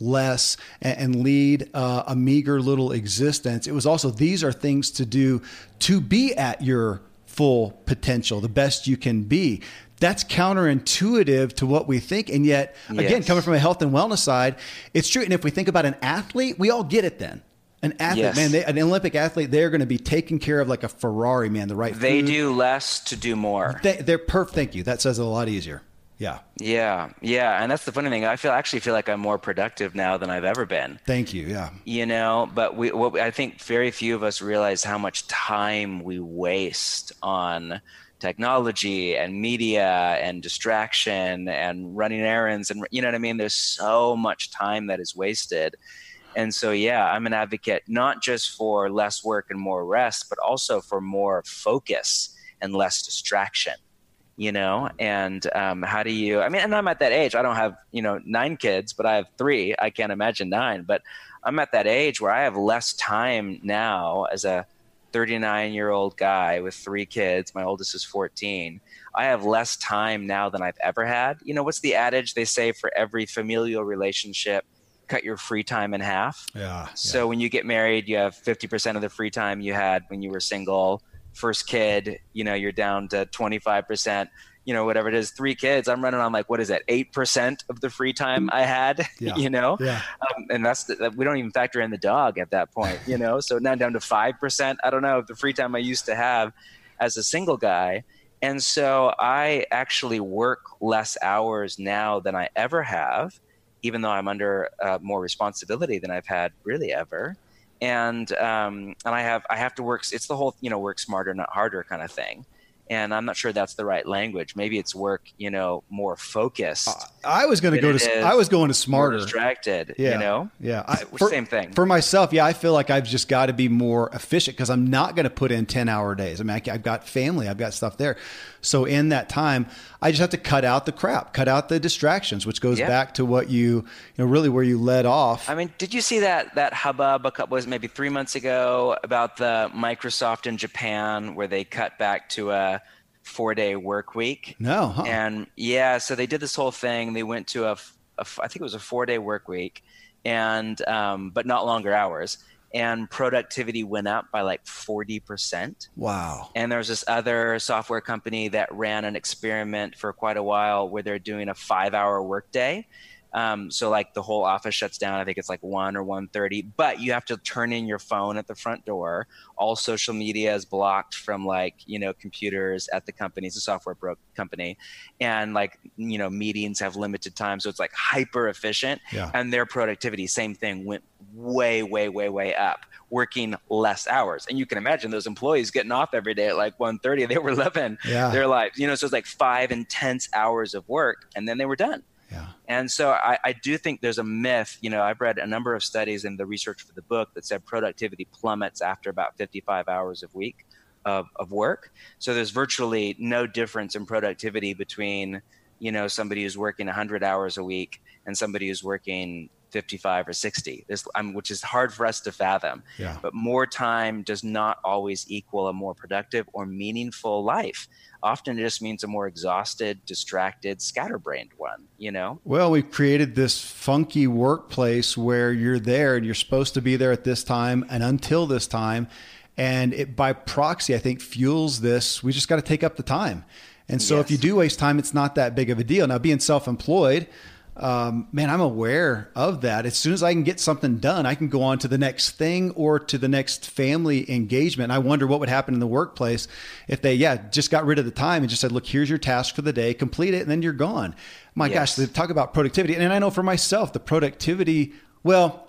less and, lead uh, a meager little existence. It was also these are things to do to be at your full potential the best you can be. That's counterintuitive to what we think and yet again coming from a health and wellness side it's true and if we think about an athlete we all get it then an athlete, yes. man, they, an Olympic athlete, they're going to be taken care of like a Ferrari, man. The right. They food. do less to do more. They, they're perfect. Thank you. That says it a lot easier. Yeah. Yeah. Yeah. And that's the funny thing. I feel actually feel like I'm more productive now than I've ever been. Thank you. Yeah. You know, but we, what I think very few of us realize how much time we waste on technology and media and distraction and running errands and you know what I mean. There's so much time that is wasted And so, yeah, I'm an advocate not just for less work and more rest, but also for more focus and less distraction. You know, and um, how do you? I mean, and I'm at that age. I don't have you know nine kids, but I have three. I can't imagine nine, but I'm at that age where I have less time now as a 39 year old guy with three kids. My oldest is 14. I have less time now than I've ever had. You know, what's the adage they say for every familial relationship? Cut your free time in half. Yeah. So yeah. when you get married, you have 50% of the free time you had when you were single. First kid, you know, you're down to 25% you know whatever it is three kids i'm running on like what is that 8% of the free time i had Yeah. you know Yeah. um, and that's the, we don't even factor in the dog at that point you know so now down to 5% i don't know of the free time i used to have as a single guy and so i actually work less hours now than i ever have even though i'm under uh, more responsibility than i've had really ever and um, and i have i have to work it's the whole you know work smarter not harder kind of thing and I'm not sure that's the right language. Maybe it's work, you know, more focused. Uh, I was going to go to. I was going to smarter. distracted. Yeah. You know, Yeah. I, for, same thing. For myself, yeah, I feel like I've just got to be more efficient because I'm not going to put in 10 hour days. I mean, I, have got family, I've got stuff there. So in that time, I just have to cut out the crap, cut out the distractions, which goes Yeah. back to what you, you know, really where you led off. I mean, did you see that that hubbub a couple was maybe three months ago about the Microsoft in Japan where they cut back to a four day work week? no, huh? And yeah, so they did this whole thing. They went to a, a I think it was a four day work week, and um, but not longer hours. And productivity went up by like forty percent. wow. And there was this other software company that ran an experiment for quite a while where they're doing a five hour workday. Um, so like the whole office shuts down. I think it's like one or one thirty, but you have to turn in your phone at the front door. All social media is blocked from like you know computers at the company. It's a software bro- company, and like you know meetings have limited time, so it's like hyper efficient. Yeah. And their productivity, same thing, went way, way, way, way up, working less hours. And you can imagine those employees getting off every day at like 1.30. They were living Yeah. their lives, you know, so it's like five intense hours of work and then they were done. And so I, I do think there's a myth. You know, I've read a number of studies in the research for the book that said productivity plummets after about 55 hours a week of, of work. So there's virtually no difference in productivity between, you know, somebody who's working 100 hours a week and somebody who's working 55 or 60. There's, um, which is hard for us to fathom. Yeah. But more time does not always equal a more productive or meaningful life. Often it just means a more exhausted, distracted, scatterbrained one, you know? Well, we've created this funky workplace where you're there and you're supposed to be there at this time and until this time. And it by proxy, I think, fuels this. We just got to take up the time. And so if you do waste time, it's not that big of a deal. Now, being self employed, um, man, I'm aware of that. As soon as I can get something done, I can go on to the next thing or to the next family engagement. And I wonder what would happen in the workplace if they, yeah, just got rid of the time and just said, look, here's your task for the day, complete it, and then you're gone. My Yes. gosh, they talk about productivity. And I know for myself, the productivity, well,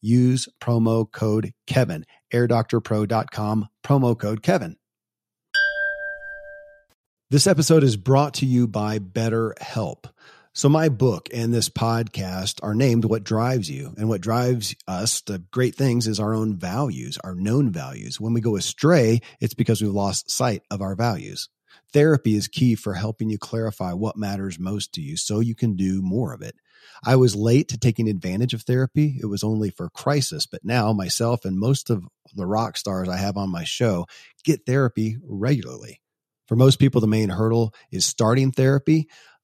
Use promo code Kevin. AirDoctorPro.com, promo code Kevin. This episode is brought to you by BetterHelp. So, my book and this podcast are named What Drives You. And what drives us to great things is our own values, our known values. When we go astray, it's because we've lost sight of our values. Therapy is key for helping you clarify what matters most to you so you can do more of it. I was late to taking advantage of therapy. It was only for crisis, but now myself and most of the rock stars I have on my show get therapy regularly. For most people, the main hurdle is starting therapy.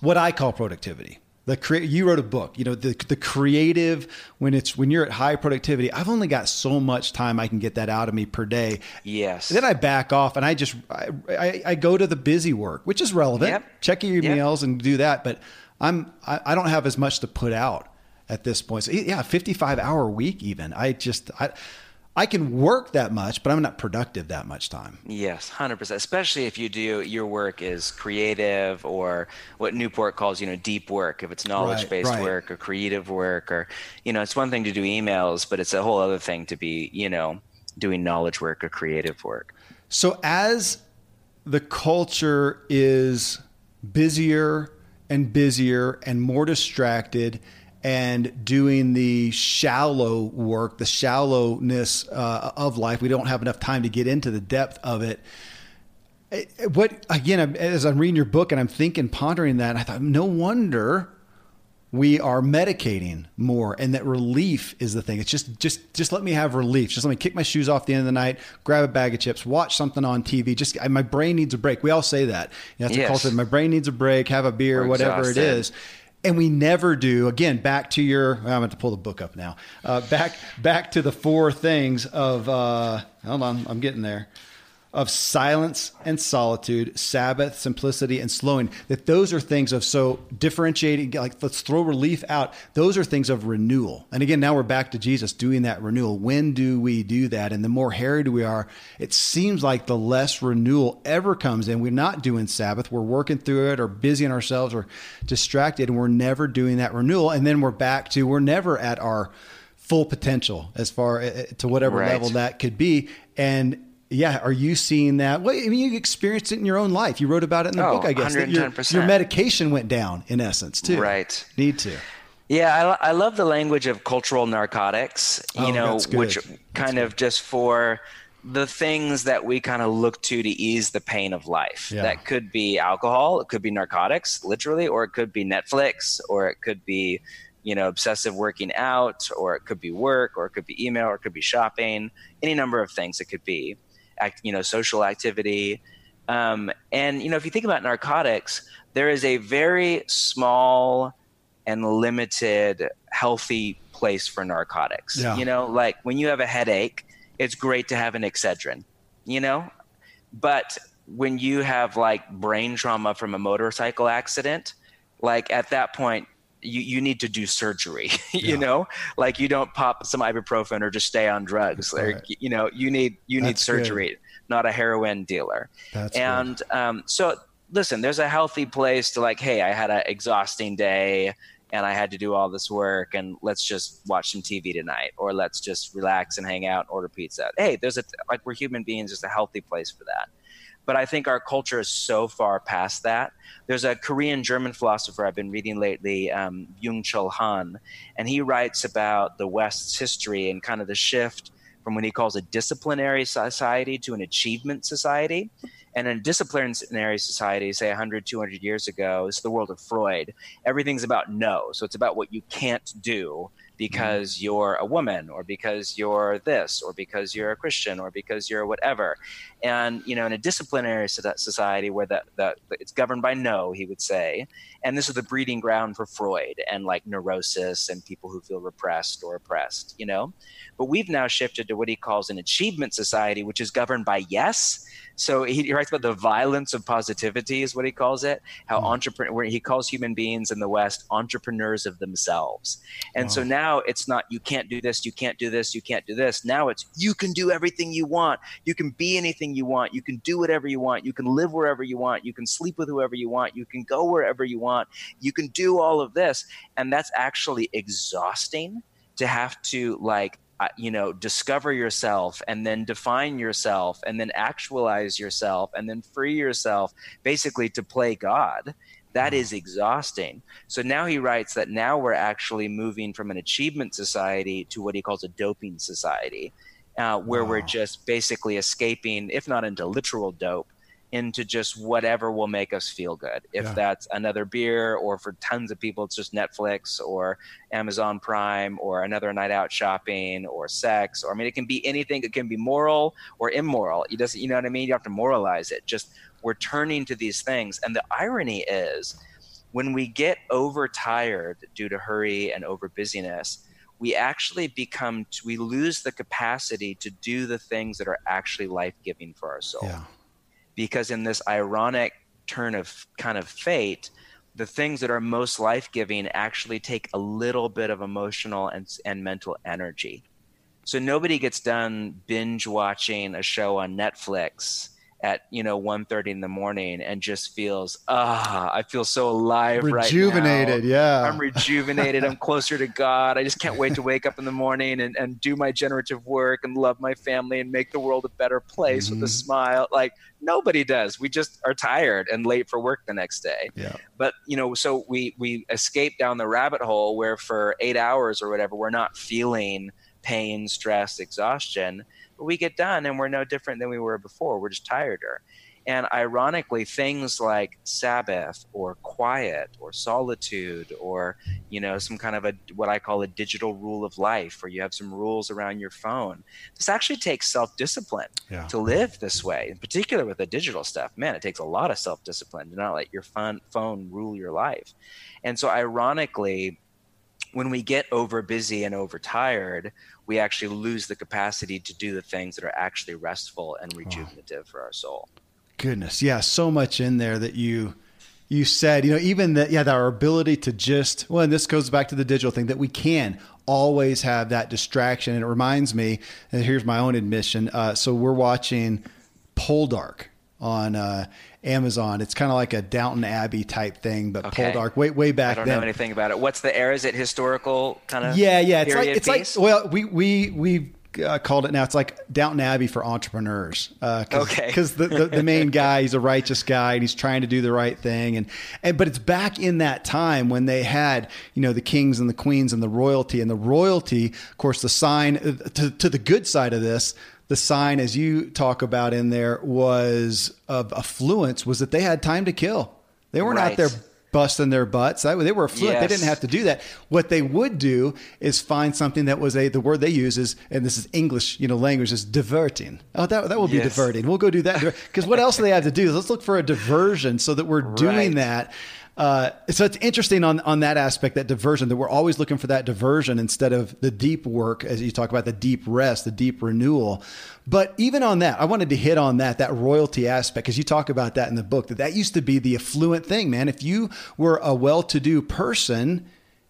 what I call productivity. The cre- you wrote a book, you know, the, the creative when it's when you're at high productivity, I've only got so much time I can get that out of me per day. Yes. Then I back off and I just I, I, I go to the busy work, which is relevant. Yep. Check your Yep. emails and do that, but I'm I, I don't have as much to put out at this point. So yeah, 55 hour week even. I just I I can work that much, but I'm not productive that much time. Yes, hundred percent. Especially if you do your work is creative or what Newport calls, you know, deep work. If it's knowledge-based right. work or creative work, or you know, it's one thing to do emails, but it's a whole other thing to be, you know, doing knowledge work or creative work. So as the culture is busier and busier and more distracted and doing the shallow work, the shallowness uh, of life, we don't have enough time to get into the depth of it. It- What again? As I'm reading your book and I'm thinking, pondering that, I thought, no wonder we are medicating more and that relief is the thing. It's just just just let me have relief. Just let me kick my shoes off at the end of the night grab a bag of chips watch something on tv just I, my brain needs a break. We all say that. You know, that's a culture. My brain needs a break have a beer We're whatever it exhausted. is and we never do again back to your i'm going to pull the book up now. Uh, back back to the four things of uh, hold on i'm getting there of silence and solitude, Sabbath, simplicity, and slowing. That those are things of so differentiating, like let's throw relief out. Those are things of renewal. And again, now we're back to Jesus doing that renewal. When do we do that? And the more harried we are, it seems like the less renewal ever comes in. We're not doing Sabbath. We're working through it or busying ourselves or distracted, and we're never doing that renewal. And then we're back to we're never at our full potential as far uh, to whatever Right. level that could be. And yeah, are you seeing that? Well, I mean, you experienced it in your own life. You wrote about it in the Oh, book, I guess. that your, 110%. your medication went down in essence too. Right. Need to. Yeah, I, I love the language of cultural narcotics, you Oh, know, good. which That's kind of just for the things that we kind of look to to ease the pain of life. Yeah. That could be alcohol, it could be narcotics, literally, or it could be Netflix, or it could be, you know, obsessive working out, or it could be work, or it could be email, or it could be shopping, any number of things it could be, act, you know, social activity. Um, and, you know, if you think about narcotics, there is a very small and limited healthy place for narcotics. Yeah. You know, like when you have a headache, it's great to have an Excedrin, you know? But when you have like brain trauma from a motorcycle accident, like at that point, you, you need to do surgery, you Yeah. know, like you don't pop some ibuprofen or just stay on drugs. Like, Right. you know, you need, you need That's good. surgery, not a heroin dealer That's and um, so listen there's a healthy place to like hey i had an exhausting day and i had to do all this work and let's just watch some tv tonight or let's just relax and hang out and order pizza hey there's a like we're human beings there's a healthy place for that but i think our culture is so far past that there's a korean german philosopher i've been reading lately um, byung-chul han and he writes about the west's history and kind of the shift from what he calls a disciplinary society to an achievement society and in a disciplinary society, say 100, 200 years ago, is the world of Freud. Everything's about no. So it's about what you can't do because you're a woman or because you're this or because you're a Christian or because you're whatever. And, you know, in a disciplinary society where the, the, it's governed by no, he would say, and this is the breeding ground for Freud and like neurosis and people who feel repressed or oppressed, you know? But we've now shifted to what he calls an achievement society, which is governed by yes. So he, he, writes about the violence of positivity, is what he calls it. How mm. entrepreneur, where he calls human beings in the West entrepreneurs of themselves. And wow. so now it's not you can't do this, you can't do this, you can't do this. Now it's you can do everything you want, you can be anything you want, you can do whatever you want, you can live wherever you want, you can sleep with whoever you want, you can go wherever you want, you can do all of this, and that's actually exhausting to have to like uh, you know discover yourself and then define yourself and then actualize yourself and then free yourself basically to play god. That is exhausting. So now he writes that now we're actually moving from an achievement society to what he calls a doping society uh, where wow. we're just basically escaping if not into literal dope into just whatever will make us feel good. If yeah. that's another beer, or for tons of people, it's just Netflix or Amazon Prime or another night out shopping or sex. Or I mean, it can be anything. It can be moral or immoral. You just, you know what I mean? You have to moralize it. Just we're turning to these things. And the irony is when we get overtired due to hurry and over busyness, we actually become, we lose the capacity to do the things that are actually life giving for our soul. Yeah because in this ironic turn of kind of fate, the things that are most life giving actually take a little bit of emotional and, and mental energy. So nobody gets done binge watching a show on Netflix at you know 1.30 in the morning and just feels ah i feel so alive rejuvenated right yeah. I'm rejuvenated. I'm closer to god. I just can't wait to wake up in the morning and, and do my generative work and love my family and make the world a better place mm-hmm. with a mm-hmm. smile. Like nobody does. We just are tired and late for work the next day. Yeah. But you know so we we escape down the rabbit hole where for eight hours or whatever we're not feeling pain stress exhaustion we get done and we're no different than we were before. We're just tireder. And ironically, things like Sabbath or quiet or solitude or, you know, some kind of a what I call a digital rule of life, where you have some rules around your phone. This actually takes self-discipline yeah. to live this way, in particular with the digital stuff. Man, it takes a lot of self-discipline to not let your phone phone rule your life. And so ironically, when we get over busy and overtired, we actually lose the capacity to do the things that are actually restful and rejuvenative oh. for our soul. Goodness, yeah, so much in there that you you said. You know, even that, yeah, that our ability to just well, and this goes back to the digital thing that we can always have that distraction. And it reminds me, and here's my own admission. Uh, so we're watching Poldark on uh, Amazon. It's kind of like a Downton Abbey type thing, but okay. Poldark way way back. I don't then. know anything about it. What's the era? Is it historical kind of? Yeah, yeah. It's like it's piece? like well, we we we uh, called it now. It's like Downton Abbey for entrepreneurs. Uh, cause, okay. Because the, the, the, main guy, he's a righteous guy and he's trying to do the right thing. And, and, but it's back in that time when they had, you know, the kings and the queens and the royalty and the royalty, of course, the sign uh, to, to the good side of this, the sign, as you talk about in there, was of affluence, was that they had time to kill. They weren't right. out there busting their butts. They were affluent. Yes. They didn't have to do that. What they would do is find something that was a the word they use is and this is English, you know, language is diverting. Oh, that that will be yes. diverting. We'll go do that because what else do they have to do? Let's look for a diversion so that we're doing right. that uh, so it's interesting on on that aspect, that diversion, that we're always looking for that diversion instead of the deep work, as you talk about the deep rest, the deep renewal. But even on that, I wanted to hit on that that royalty aspect because you talk about that in the book. That that used to be the affluent thing, man. If you were a well-to-do person,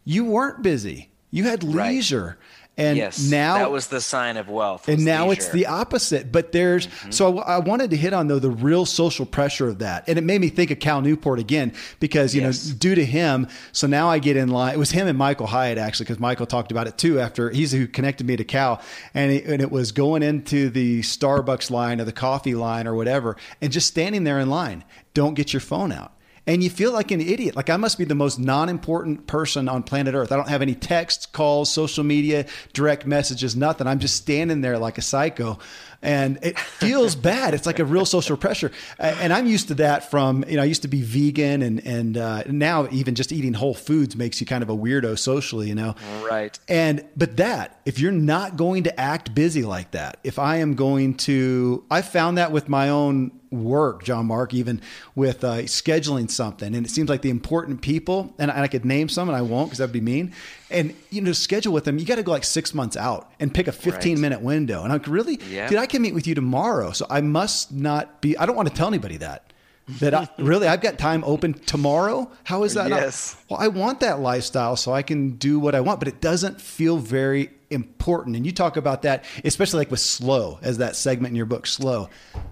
you weren't busy. You had leisure. Right. And yes, now that was the sign of wealth. And now leisure. it's the opposite. But there's mm-hmm. so I, I, wanted to hit on though the real social pressure of that, and it made me think of Cal Newport again because you yes. know due to him. So now I get in line. It was him and Michael Hyatt actually because Michael talked about it too. After he's who connected me to Cal, and it, and it was going into the Starbucks line or the coffee line or whatever, and just standing there in line. Don't get your phone out and you feel like an idiot. Like I must be the most non-important person on planet Earth. I don't have any texts, calls, social media, direct messages, nothing. I'm just standing there like a psycho, and it feels bad. It's like a real social pressure, and I'm used to that from you know I used to be vegan, and and uh, now even just eating whole foods makes you kind of a weirdo socially, you know. Right. And but that if you're not going to act busy like that, if I am going to, I found that with my own work, John Mark, even with uh, scheduling something. And it seems like the important people, and I, I could name some and I won't because that'd be mean. And, you know, schedule with them, you got to go like six months out and pick a 15 right. minute window. And I'm like, really? Yeah. Dude, I can meet with you tomorrow. So I must not be, I don't want to tell anybody that that I, really I've got time open tomorrow. How is that? Yes. Not? Well, I want that lifestyle so I can do what I want, but it doesn't feel very important. And you talk about that, especially like with slow, as that segment in your book, slow.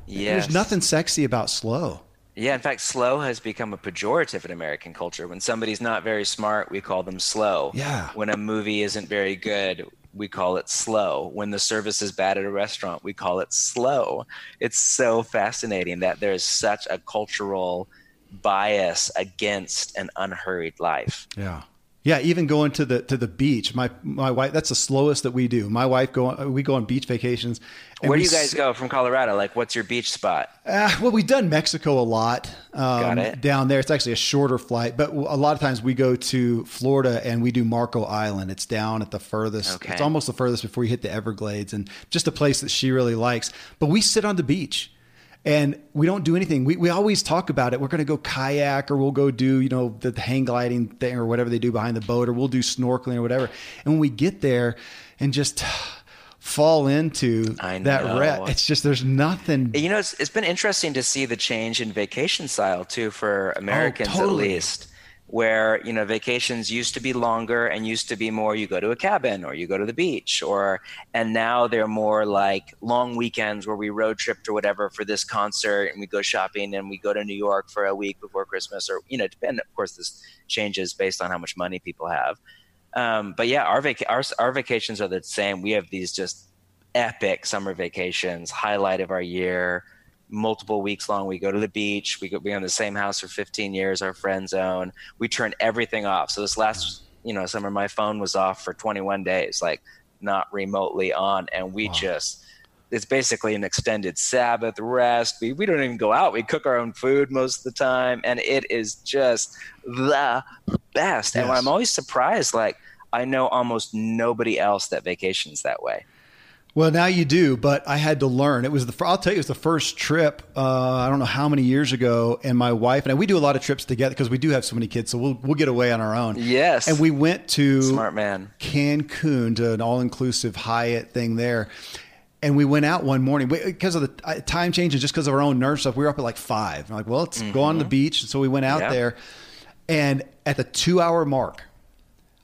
Yes. There's nothing sexy about slow. Yeah, in fact, slow has become a pejorative in American culture. When somebody's not very smart, we call them slow. Yeah. When a movie isn't very good, we call it slow. When the service is bad at a restaurant, we call it slow. It's so fascinating that there's such a cultural bias against an unhurried life. Yeah. Yeah, even going to the to the beach. My my wife. That's the slowest that we do. My wife go. We go on beach vacations. Where do you guys go from Colorado? Like, what's your beach spot? Uh, well, we've done Mexico a lot. Um, Got it. Down there, it's actually a shorter flight, but a lot of times we go to Florida and we do Marco Island. It's down at the furthest. Okay. It's almost the furthest before you hit the Everglades, and just a place that she really likes. But we sit on the beach and we don't do anything. We, we always talk about it. We're going to go kayak or we'll go do, you know, the, the, hang gliding thing or whatever they do behind the boat or we'll do snorkeling or whatever. And when we get there and just fall into that rep, it's just, there's nothing. You know, it's, it's been interesting to see the change in vacation style too for oh, Americans oh, totally. at least where you know vacations used to be longer and used to be more you go to a cabin or you go to the beach or and now they're more like long weekends where we road trip or whatever for this concert and we go shopping and we go to New York for a week before Christmas or you know depend of course this changes based on how much money people have. Um, but yeah our, vac- our our vacations are the same. We have these just epic summer vacations highlight of our year multiple weeks long. We go to the beach. We go be on the same house for 15 years. Our friend zone. We turn everything off. So this last you know summer, my phone was off for 21 days, like not remotely on, and we wow. just. It's basically an extended Sabbath rest. We, we don't even go out. We cook our own food most of the time. And it is just the best. Yes. And I'm always surprised, like, I know almost nobody else that vacations that way. Well, now you do, but I had to learn. It was the I'll tell you, it was the first trip. Uh, I don't know how many years ago, and my wife and I, we do a lot of trips together because we do have so many kids, so we'll we'll get away on our own. Yes, and we went to smart man Cancun to an all inclusive Hyatt thing there. And we went out one morning because of the time change and just because of our own nerve stuff. We were up at like five. I'm like, well, let's mm-hmm. go on the mm-hmm. beach. So we went out yep. there, and at the two hour mark,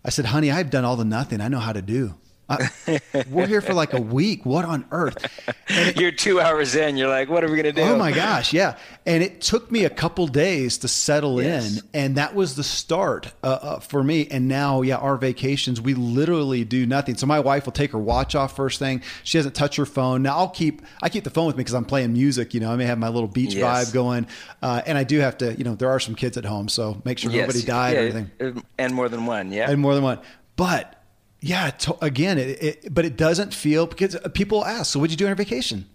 I said, "Honey, I've done all the nothing I know how to do." Uh, we're here for like a week. What on earth? It, you're two hours in. You're like, what are we going to do? Oh my gosh, yeah. And it took me a couple days to settle yes. in, and that was the start uh, uh, for me. And now, yeah, our vacations we literally do nothing. So my wife will take her watch off first thing. She doesn't touch her phone. Now I'll keep I keep the phone with me because I'm playing music. You know, I may have my little beach yes. vibe going, uh, and I do have to. You know, there are some kids at home, so make sure yes. nobody died yeah, or anything. And more than one, yeah. And more than one, but yeah, to, again, it, it, but it doesn't feel because people ask, so what'd you do on your vacation?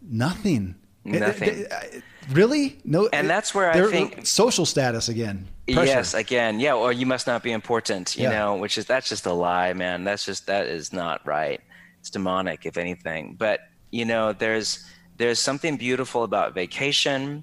Nothing. Nothing. It, really? No. And that's where I think social status again. Pressure. Yes, again, yeah. Or you must not be important. You yeah. know, which is that's just a lie, man. That's just that is not right. It's demonic, if anything. But you know, there's there's something beautiful about vacation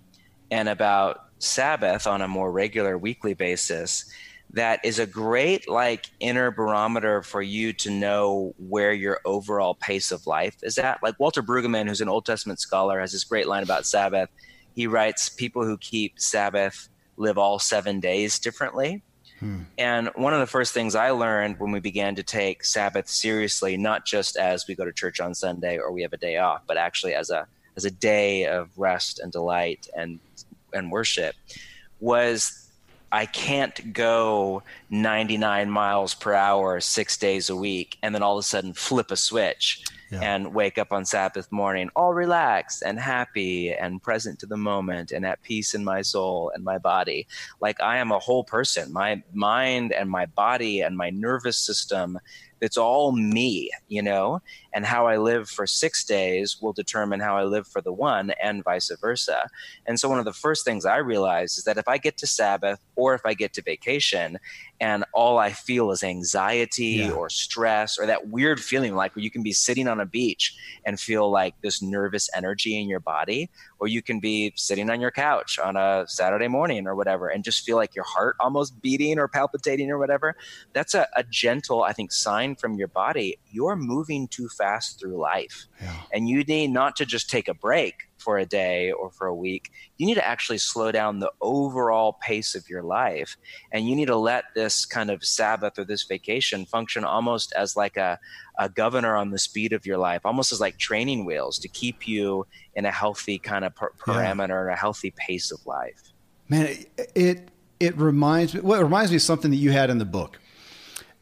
and about Sabbath on a more regular weekly basis that is a great like inner barometer for you to know where your overall pace of life is at. Like Walter Brueggemann, who's an Old Testament scholar, has this great line about Sabbath. He writes, "People who keep Sabbath live all seven days differently." Hmm. And one of the first things I learned when we began to take Sabbath seriously, not just as we go to church on Sunday or we have a day off, but actually as a as a day of rest and delight and and worship, was I can't go 99 miles per hour six days a week and then all of a sudden flip a switch yeah. and wake up on Sabbath morning all relaxed and happy and present to the moment and at peace in my soul and my body. Like I am a whole person. My mind and my body and my nervous system it's all me, you know, and how I live for six days will determine how I live for the one and vice versa. And so, one of the first things I realized is that if I get to Sabbath or if I get to vacation and all I feel is anxiety Yeah. or stress or that weird feeling like where you can be sitting on a beach and feel like this nervous energy in your body, or you can be sitting on your couch on a Saturday morning or whatever and just feel like your heart almost beating or palpitating or whatever. That's a, a gentle, I think, sign from your body. You're moving too fast through life. Yeah. And you need not to just take a break for a day or for a week. You need to actually slow down the overall pace of your life. And you need to let this kind of Sabbath or this vacation function almost as like a, a governor on the speed of your life, almost as like training wheels to keep you in a healthy kind of per- Yeah. parameter and a healthy pace of life. Man, it, it it reminds me. Well, it reminds me of something that you had in the book,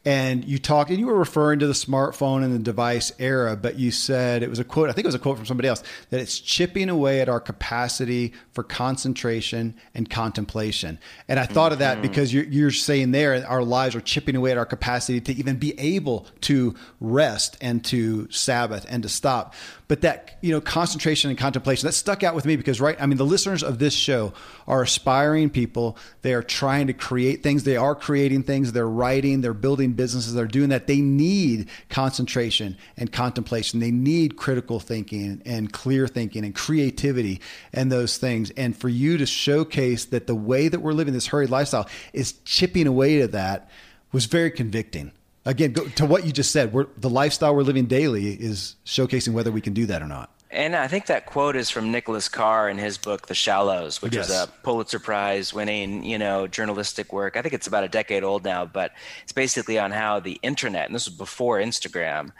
and you talked, and you were referring to the smartphone and the device era, but you said it was a quote. I think it was a quote from somebody else that it's chipping away at our capacity for concentration and contemplation. And I thought of that mm-hmm. because you're, you're saying there, our lives are chipping away at our capacity to even be able to rest and to Sabbath and to stop. But that, you know, concentration and contemplation, that stuck out with me because, right, I mean, the listeners of this show are aspiring people. They are trying to create things. They are creating things. They're writing, they're building businesses, they're doing that. They need concentration and contemplation. They need critical thinking and clear thinking and creativity and those things. And for you to showcase that the way that we're living this hurried lifestyle is chipping away to that was very convicting again go to what you just said we're, the lifestyle we're living daily is showcasing whether we can do that or not And I think that quote is from Nicholas Carr in his book, The Shallows, which is a Pulitzer Prize winning, you know, journalistic work. I think it's about a decade old now, but it's basically on how the internet, and this was before Instagram,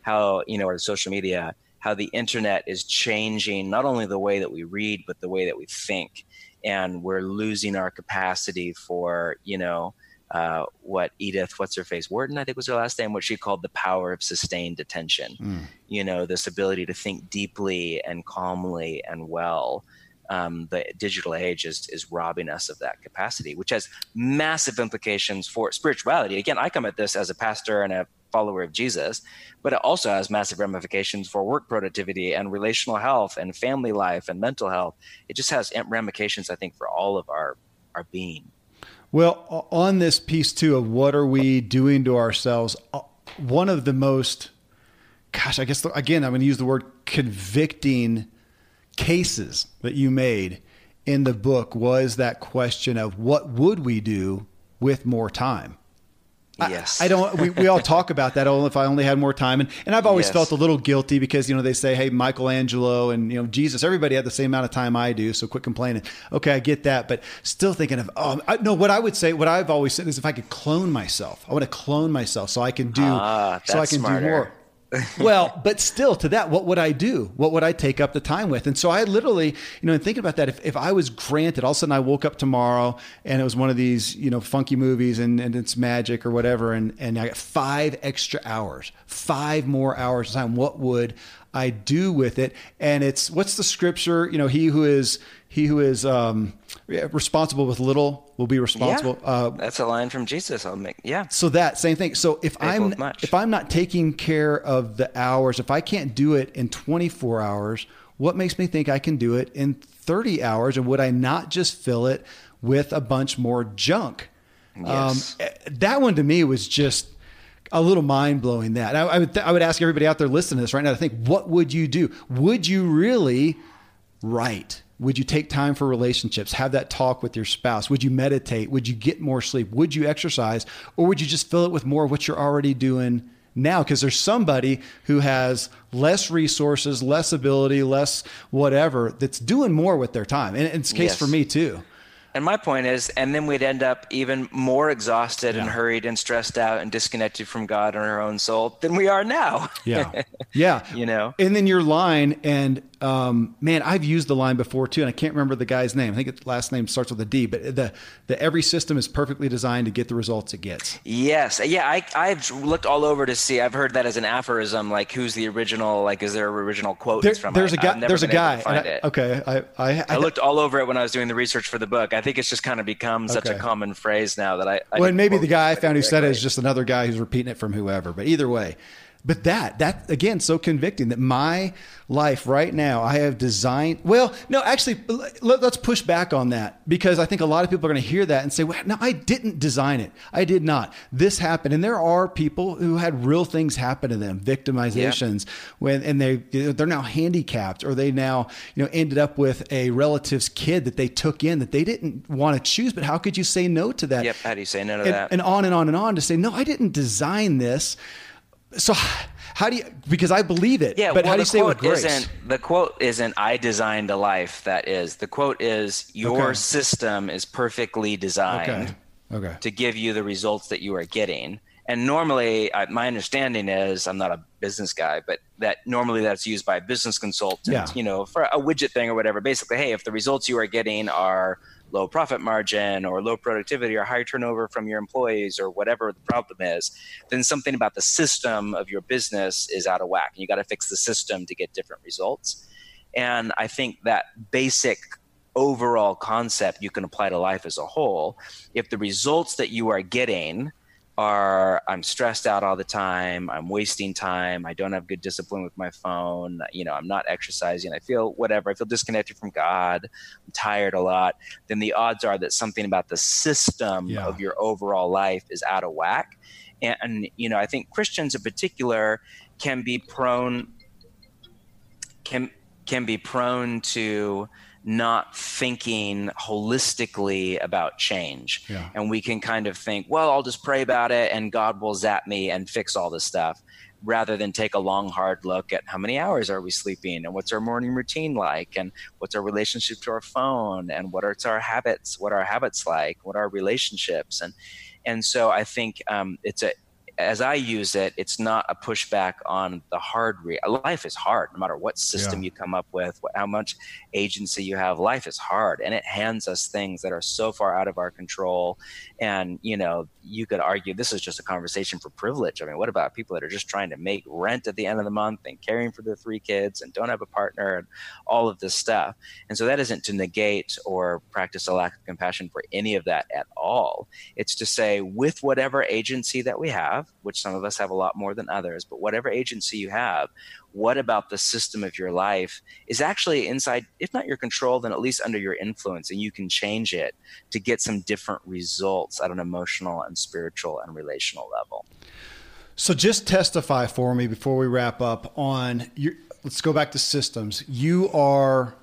how, you know, or social media, how the internet is changing not only the way that we read, but the way that we think. And we're losing our capacity for, you know, uh, what Edith, what's her face, Wharton, I think was her last name, what she called the power of sustained attention. You know, this ability to think deeply and calmly and well. Um, the digital age is, is robbing us of that capacity, which has massive implications for spirituality. Again, I come at this as a pastor and a follower of Jesus, but it also has massive ramifications for work productivity and relational health and family life and mental health. It just has ramifications, I think, for all of our, our being. Well on this piece too of what are we doing to ourselves uh, one of the most gosh i guess again i'm going to use the word convicting cases that you made in the book was that question of what would we do with more time Yes. I, don't. We, we all talk about that. Oh, if I only had more time, and and I've always Yes. felt a little guilty because you know they say, hey, Michelangelo and you know Jesus, everybody had the same amount of time I do, so quit complaining. Okay, I get that, but still thinking of oh I, no. What I would say, what I've always said is, if I could clone myself, I want to clone myself so I can do Ah, so I can do more. Well, but still, to that, what would I do? What would I take up the time with? And so I literally, you know, and thinking about that, if, if I was granted, all of a sudden I woke up tomorrow and it was one of these, you know, funky movies and, and it's magic or whatever, and, and I got five extra hours, five more hours of time, what would I do with it? And it's what's the scripture? You know, he who is he who is um, responsible with little will be responsible. Yeah, Uh, that's a line from Jesus. I'll make yeah. so that same thing. So if I'm if I'm not taking care of the hours, if I can't do it in 24 hours, what makes me think I can do it in 30 hours? And would I not just fill it with a bunch more junk? Yes. Um, that one to me was just a little mind blowing. That I, I would th- I would ask everybody out there listening to this right now to think: What would you do? Would you really write? Would you take time for relationships? Have that talk with your spouse? Would you meditate? Would you get more sleep? Would you exercise? Or would you just fill it with more of what you're already doing now? Because there's somebody who has less resources, less ability, less whatever that's doing more with their time. And it's the case Yes. for me too. And my point is, and then we'd end up even more exhausted and hurried and stressed out and disconnected from God and our own soul than we are now. Yeah. Yeah. You know? And then your line, and um, man, I've used the line before too, and I can't remember the guy's name. I think its last name starts with a D, but the, the every system is perfectly designed to get the results it gets. Yes. Yeah. I, I've looked all over to see. I've heard that as an aphorism. Like, who's the original? Like, is there an original quote There- from? there's I, a guy. There's a guy. Find I- it. okay. I, I, I, looked all over it when I was doing the research for the book. I think it's just kind of become such a common phrase now that I. I well, and maybe the guy I found who said it is just another guy who's repeating it from whoever. But either way, but that that again so convicting that my life right now i have designed well no actually let, us push back on that because i think a lot of people are going to hear that and say well no i didn't design it. I did not. This happened and there are people who had real things happen to them victimizations yeah. when and they they're now handicapped or they now you know ended up with a relative's kid that they took in that they didn't want to choose but how could you say no to that? Yep how do you say no to and, that? and on and on and on to say no i didn't design this so how do you because I believe it. Yeah, but well, how do you say with grace? Isn't, the quote isn't I designed a life that is. The quote is your okay. system is perfectly designed okay. Okay. to give you the results that you are getting. And normally, I, my understanding is I'm not a business guy, but that normally that's used by a business consultant, yeah. you know, for a widget thing or whatever. Basically, hey, if the results you are getting are low profit margin or low productivity or high turnover from your employees or whatever the problem is, then something about the system of your business is out of whack. And you got to fix the system to get different results. And I think that basic overall concept you can apply to life as a whole. If the results that you are getting are I'm stressed out all the time, I'm wasting time, I don't have good discipline with my phone, you know, I'm not exercising, I feel whatever, I feel disconnected from God, I'm tired a lot, then the odds are that something about the system yeah. of your overall life is out of whack. And, and, you know, I think Christians in particular can be prone can can be prone to not thinking holistically about change. Yeah. And we can kind of think, well, I'll just pray about it and God will zap me and fix all this stuff rather than take a long hard look at how many hours are we sleeping and what's our morning routine like and what's our relationship to our phone and what are our habits what are our habits like what are our relationships and and so i think um, it's a as I use it, it's not a pushback on the hard. Re- life is hard, no matter what system yeah. you come up with, how much agency you have. Life is hard, and it hands us things that are so far out of our control. And you know, you could argue this is just a conversation for privilege. I mean, what about people that are just trying to make rent at the end of the month and caring for their three kids and don't have a partner and all of this stuff? And so that isn't to negate or practice a lack of compassion for any of that at all. It's to say, with whatever agency that we have have, which some of us have a lot more than others, but whatever agency you have, what about the system of your life is actually inside, if not your control, then at least under your influence, and you can change it to get some different results at an emotional and spiritual and relational level. So just testify for me before we wrap up on your, let's go back to systems. You are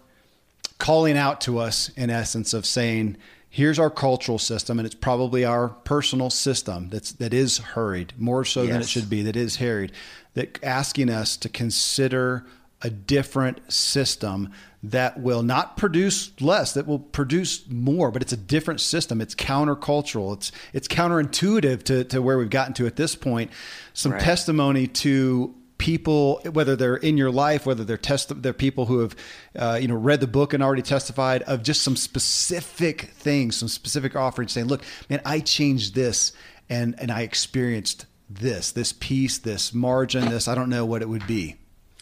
calling out to us in essence of saying, here's our cultural system and it's probably our personal system that's that is hurried more so yes. than it should be that is harried that asking us to consider a different system that will not produce less that will produce more but it's a different system it's countercultural it's it's counterintuitive to, to where we've gotten to at this point some right. testimony to people, whether they're in your life, whether they're test, they're people who have, uh, you know, read the book and already testified of just some specific things, some specific offerings, saying, "Look, man, I changed this, and and I experienced this, this peace, this margin, this. I don't know what it would be."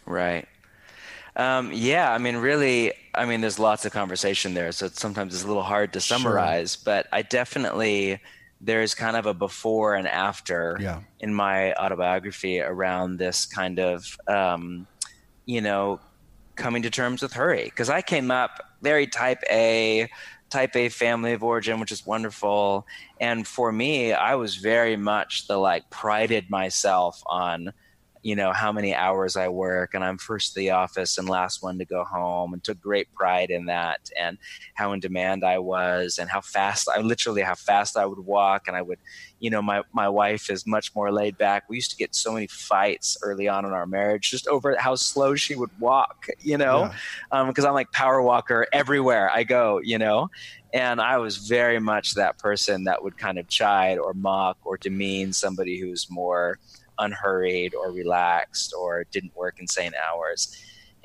Right. Um, yeah, I mean, really, I mean, there's lots of conversation there, so it's, sometimes it's a little hard to summarize. Sure. But I definitely there's kind of a before and after yeah. in my autobiography around this kind of um, you know coming to terms with hurry because i came up very type a type a family of origin which is wonderful and for me i was very much the like prided myself on you know how many hours I work and I'm first to the office and last one to go home and took great pride in that and how in demand I was and how fast I literally how fast I would walk and I would you know my my wife is much more laid back. We used to get so many fights early on in our marriage just over how slow she would walk you know? Because yeah. um, I'm like power walker everywhere I go you know? And I was very much that person that would kind of chide or mock or demean somebody who's more unhurried or relaxed or didn't work insane hours.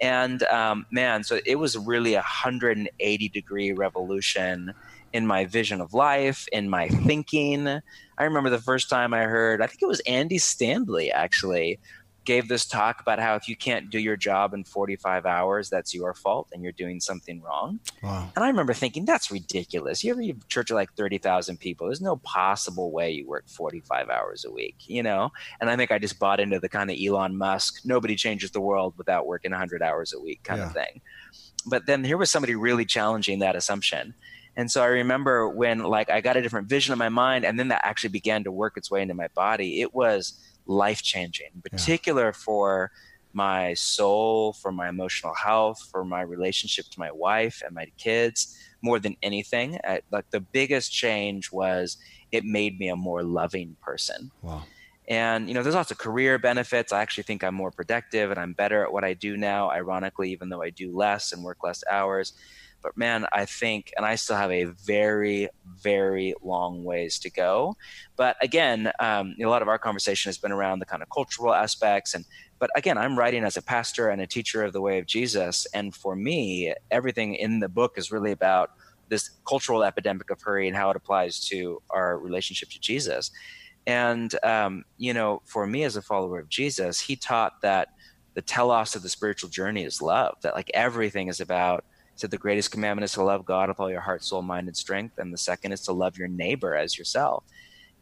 And um, man, so it was really a 180 degree revolution in my vision of life, in my thinking. I remember the first time I heard, I think it was Andy Stanley actually, gave this talk about how if you can't do your job in 45 hours, that's your fault and you're doing something wrong. Wow. And I remember thinking, that's ridiculous. You ever a church of like 30,000 people, there's no possible way you work 45 hours a week, you know? And I think I just bought into the kind of Elon Musk, nobody changes the world without working 100 hours a week kind yeah. of thing. But then here was somebody really challenging that assumption. And so I remember when like I got a different vision in my mind and then that actually began to work its way into my body. It was life changing, in particular yeah. for my soul, for my emotional health, for my relationship to my wife and my kids, more than anything. I, like the biggest change was it made me a more loving person. Wow. And you know, there's lots of career benefits. I actually think I'm more productive and I'm better at what I do now, ironically, even though I do less and work less hours. But man, I think, and I still have a very, very long ways to go. But again, um, a lot of our conversation has been around the kind of cultural aspects. And but again, I'm writing as a pastor and a teacher of the way of Jesus. And for me, everything in the book is really about this cultural epidemic of hurry and how it applies to our relationship to Jesus. And um, you know, for me as a follower of Jesus, he taught that the telos of the spiritual journey is love. That like everything is about said the greatest commandment is to love God with all your heart, soul, mind, and strength. And the second is to love your neighbor as yourself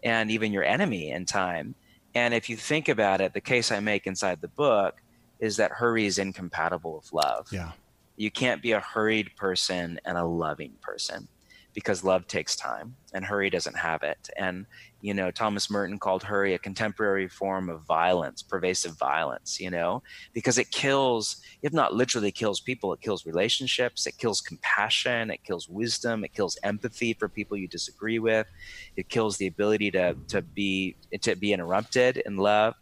and even your enemy in time. And if you think about it, the case I make inside the book is that hurry is incompatible with love. Yeah. You can't be a hurried person and a loving person because love takes time and hurry doesn't have it. And, you know, Thomas Merton called hurry a contemporary form of violence, pervasive violence, you know, because it kills, if not literally kills people, it kills relationships, it kills compassion, it kills wisdom, it kills empathy for people you disagree with, it kills the ability to, to be to be interrupted in love.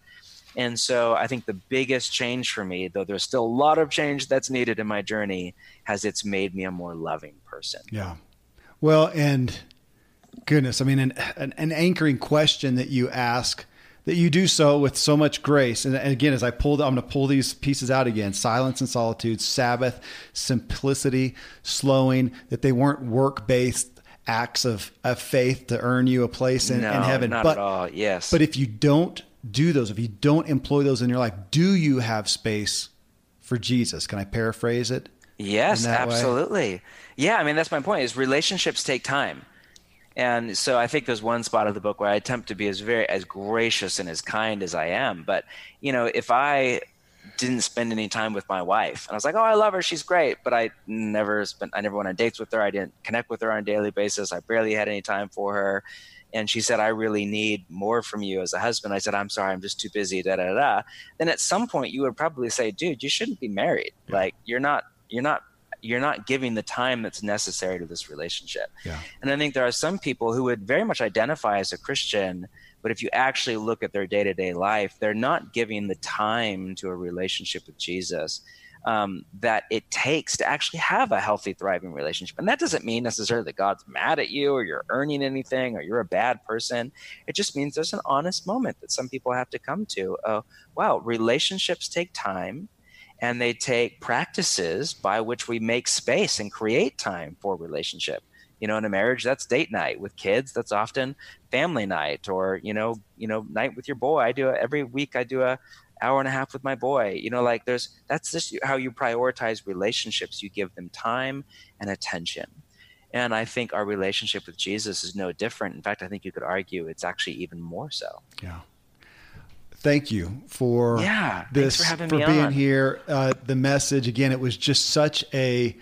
And so I think the biggest change for me, though there's still a lot of change that's needed in my journey, has it's made me a more loving person. Yeah. Well, and goodness, I mean, an, an, an, anchoring question that you ask that you do so with so much grace. And, and again, as I pulled, I'm going to pull these pieces out again: silence and solitude, Sabbath, simplicity, slowing. That they weren't work based acts of, of faith to earn you a place in, no, in heaven. Not but, at all. Yes. But if you don't do those, if you don't employ those in your life, do you have space for Jesus? Can I paraphrase it? Yes, absolutely. Way? Yeah, I mean that's my point. Is relationships take time, and so I think there's one spot of the book where I attempt to be as very as gracious and as kind as I am. But you know, if I didn't spend any time with my wife, and I was like, oh, I love her, she's great, but I never spent, I never went on dates with her. I didn't connect with her on a daily basis. I barely had any time for her. And she said, I really need more from you as a husband. I said, I'm sorry, I'm just too busy, da da da. Then at some point, you would probably say, dude, you shouldn't be married. Yeah. Like, you're not you're not you're not giving the time that's necessary to this relationship. Yeah. And I think there are some people who would very much identify as a Christian, but if you actually look at their day to day life, they're not giving the time to a relationship with Jesus um, that it takes to actually have a healthy, thriving relationship. And that doesn't mean necessarily that God's mad at you or you're earning anything or you're a bad person. It just means there's an honest moment that some people have to come to. Uh, wow, relationships take time and they take practices by which we make space and create time for relationship. You know in a marriage that's date night. With kids that's often family night or you know you know night with your boy. I do a, every week i do a hour and a half with my boy. You know like there's that's just how you prioritize relationships. You give them time and attention. And i think our relationship with jesus is no different. In fact i think you could argue it's actually even more so. Yeah thank you for yeah, this for, for being on. here. Uh, the message again, it was just such a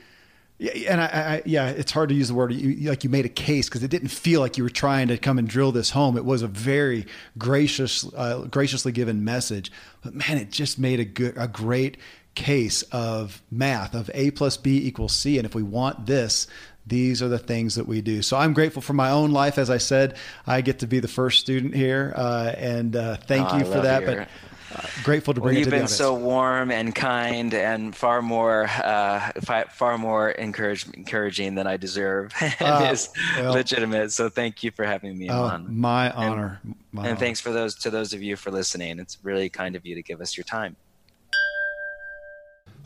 and I, I, yeah, it's hard to use the word you, like you made a case because it didn't feel like you were trying to come and drill this home. It was a very gracious, uh, graciously given message, but man, it just made a good, a great case of math of A plus B equals C, and if we want this, these are the things that we do. So I'm grateful for my own life. As I said, I get to be the first student here, uh, and uh, thank oh, you for that. Your, but uh, grateful to bring well, it to You've been so warm and kind, and far more, uh, far more encourage, encouraging than I deserve, and is well, legitimate. So thank you for having me oh, on. My honor. And, my and honor. thanks for those to those of you for listening. It's really kind of you to give us your time.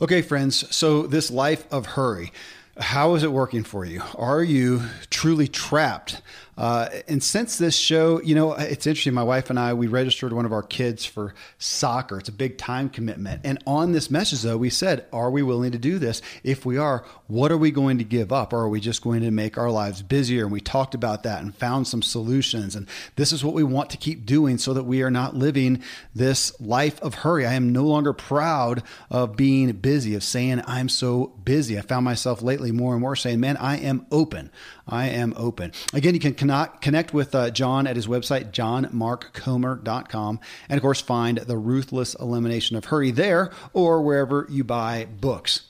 Okay, friends. So this life of hurry. How is it working for you? Are you truly trapped Uh, and since this show, you know, it's interesting. My wife and I, we registered one of our kids for soccer. It's a big time commitment. And on this message, though, we said, Are we willing to do this? If we are, what are we going to give up? Or are we just going to make our lives busier? And we talked about that and found some solutions. And this is what we want to keep doing so that we are not living this life of hurry. I am no longer proud of being busy, of saying, I'm so busy. I found myself lately more and more saying, Man, I am open. I am open. Again, you can connect with uh, John at his website, johnmarkcomer.com. And of course, find The Ruthless Elimination of Hurry there or wherever you buy books.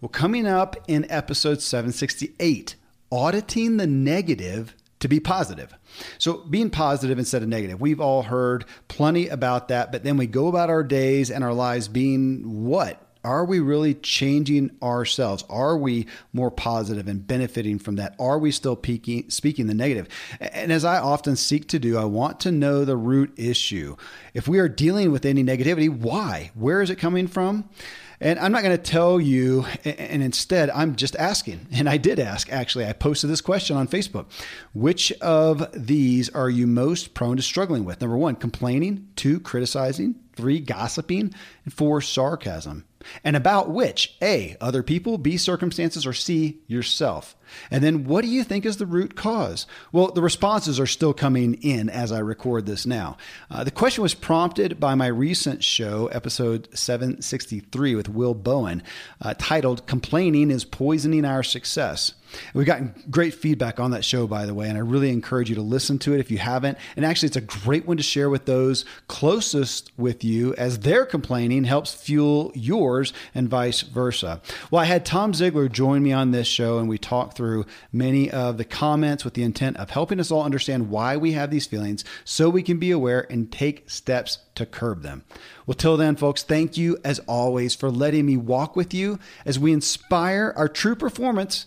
Well, coming up in episode 768, auditing the negative to be positive. So, being positive instead of negative. We've all heard plenty about that, but then we go about our days and our lives being what? Are we really changing ourselves? Are we more positive and benefiting from that? Are we still peaking, speaking the negative? And as I often seek to do, I want to know the root issue. If we are dealing with any negativity, why? Where is it coming from? And I'm not going to tell you, and instead, I'm just asking. And I did ask, actually. I posted this question on Facebook Which of these are you most prone to struggling with? Number one, complaining. Two, criticizing. Three, gossiping. And four, sarcasm and about which A, other people, B, circumstances, or C, yourself. And then what do you think is the root cause? Well, the responses are still coming in as I record this now. Uh, the question was prompted by my recent show, episode 763 with Will Bowen, uh, titled Complaining is Poisoning Our Success. We've gotten great feedback on that show, by the way, and I really encourage you to listen to it if you haven't. And actually, it's a great one to share with those closest with you as their complaining helps fuel yours and vice versa. Well, I had Tom Ziglar join me on this show, and we talked through many of the comments with the intent of helping us all understand why we have these feelings so we can be aware and take steps to curb them. Well, till then, folks, thank you as always for letting me walk with you as we inspire our true performance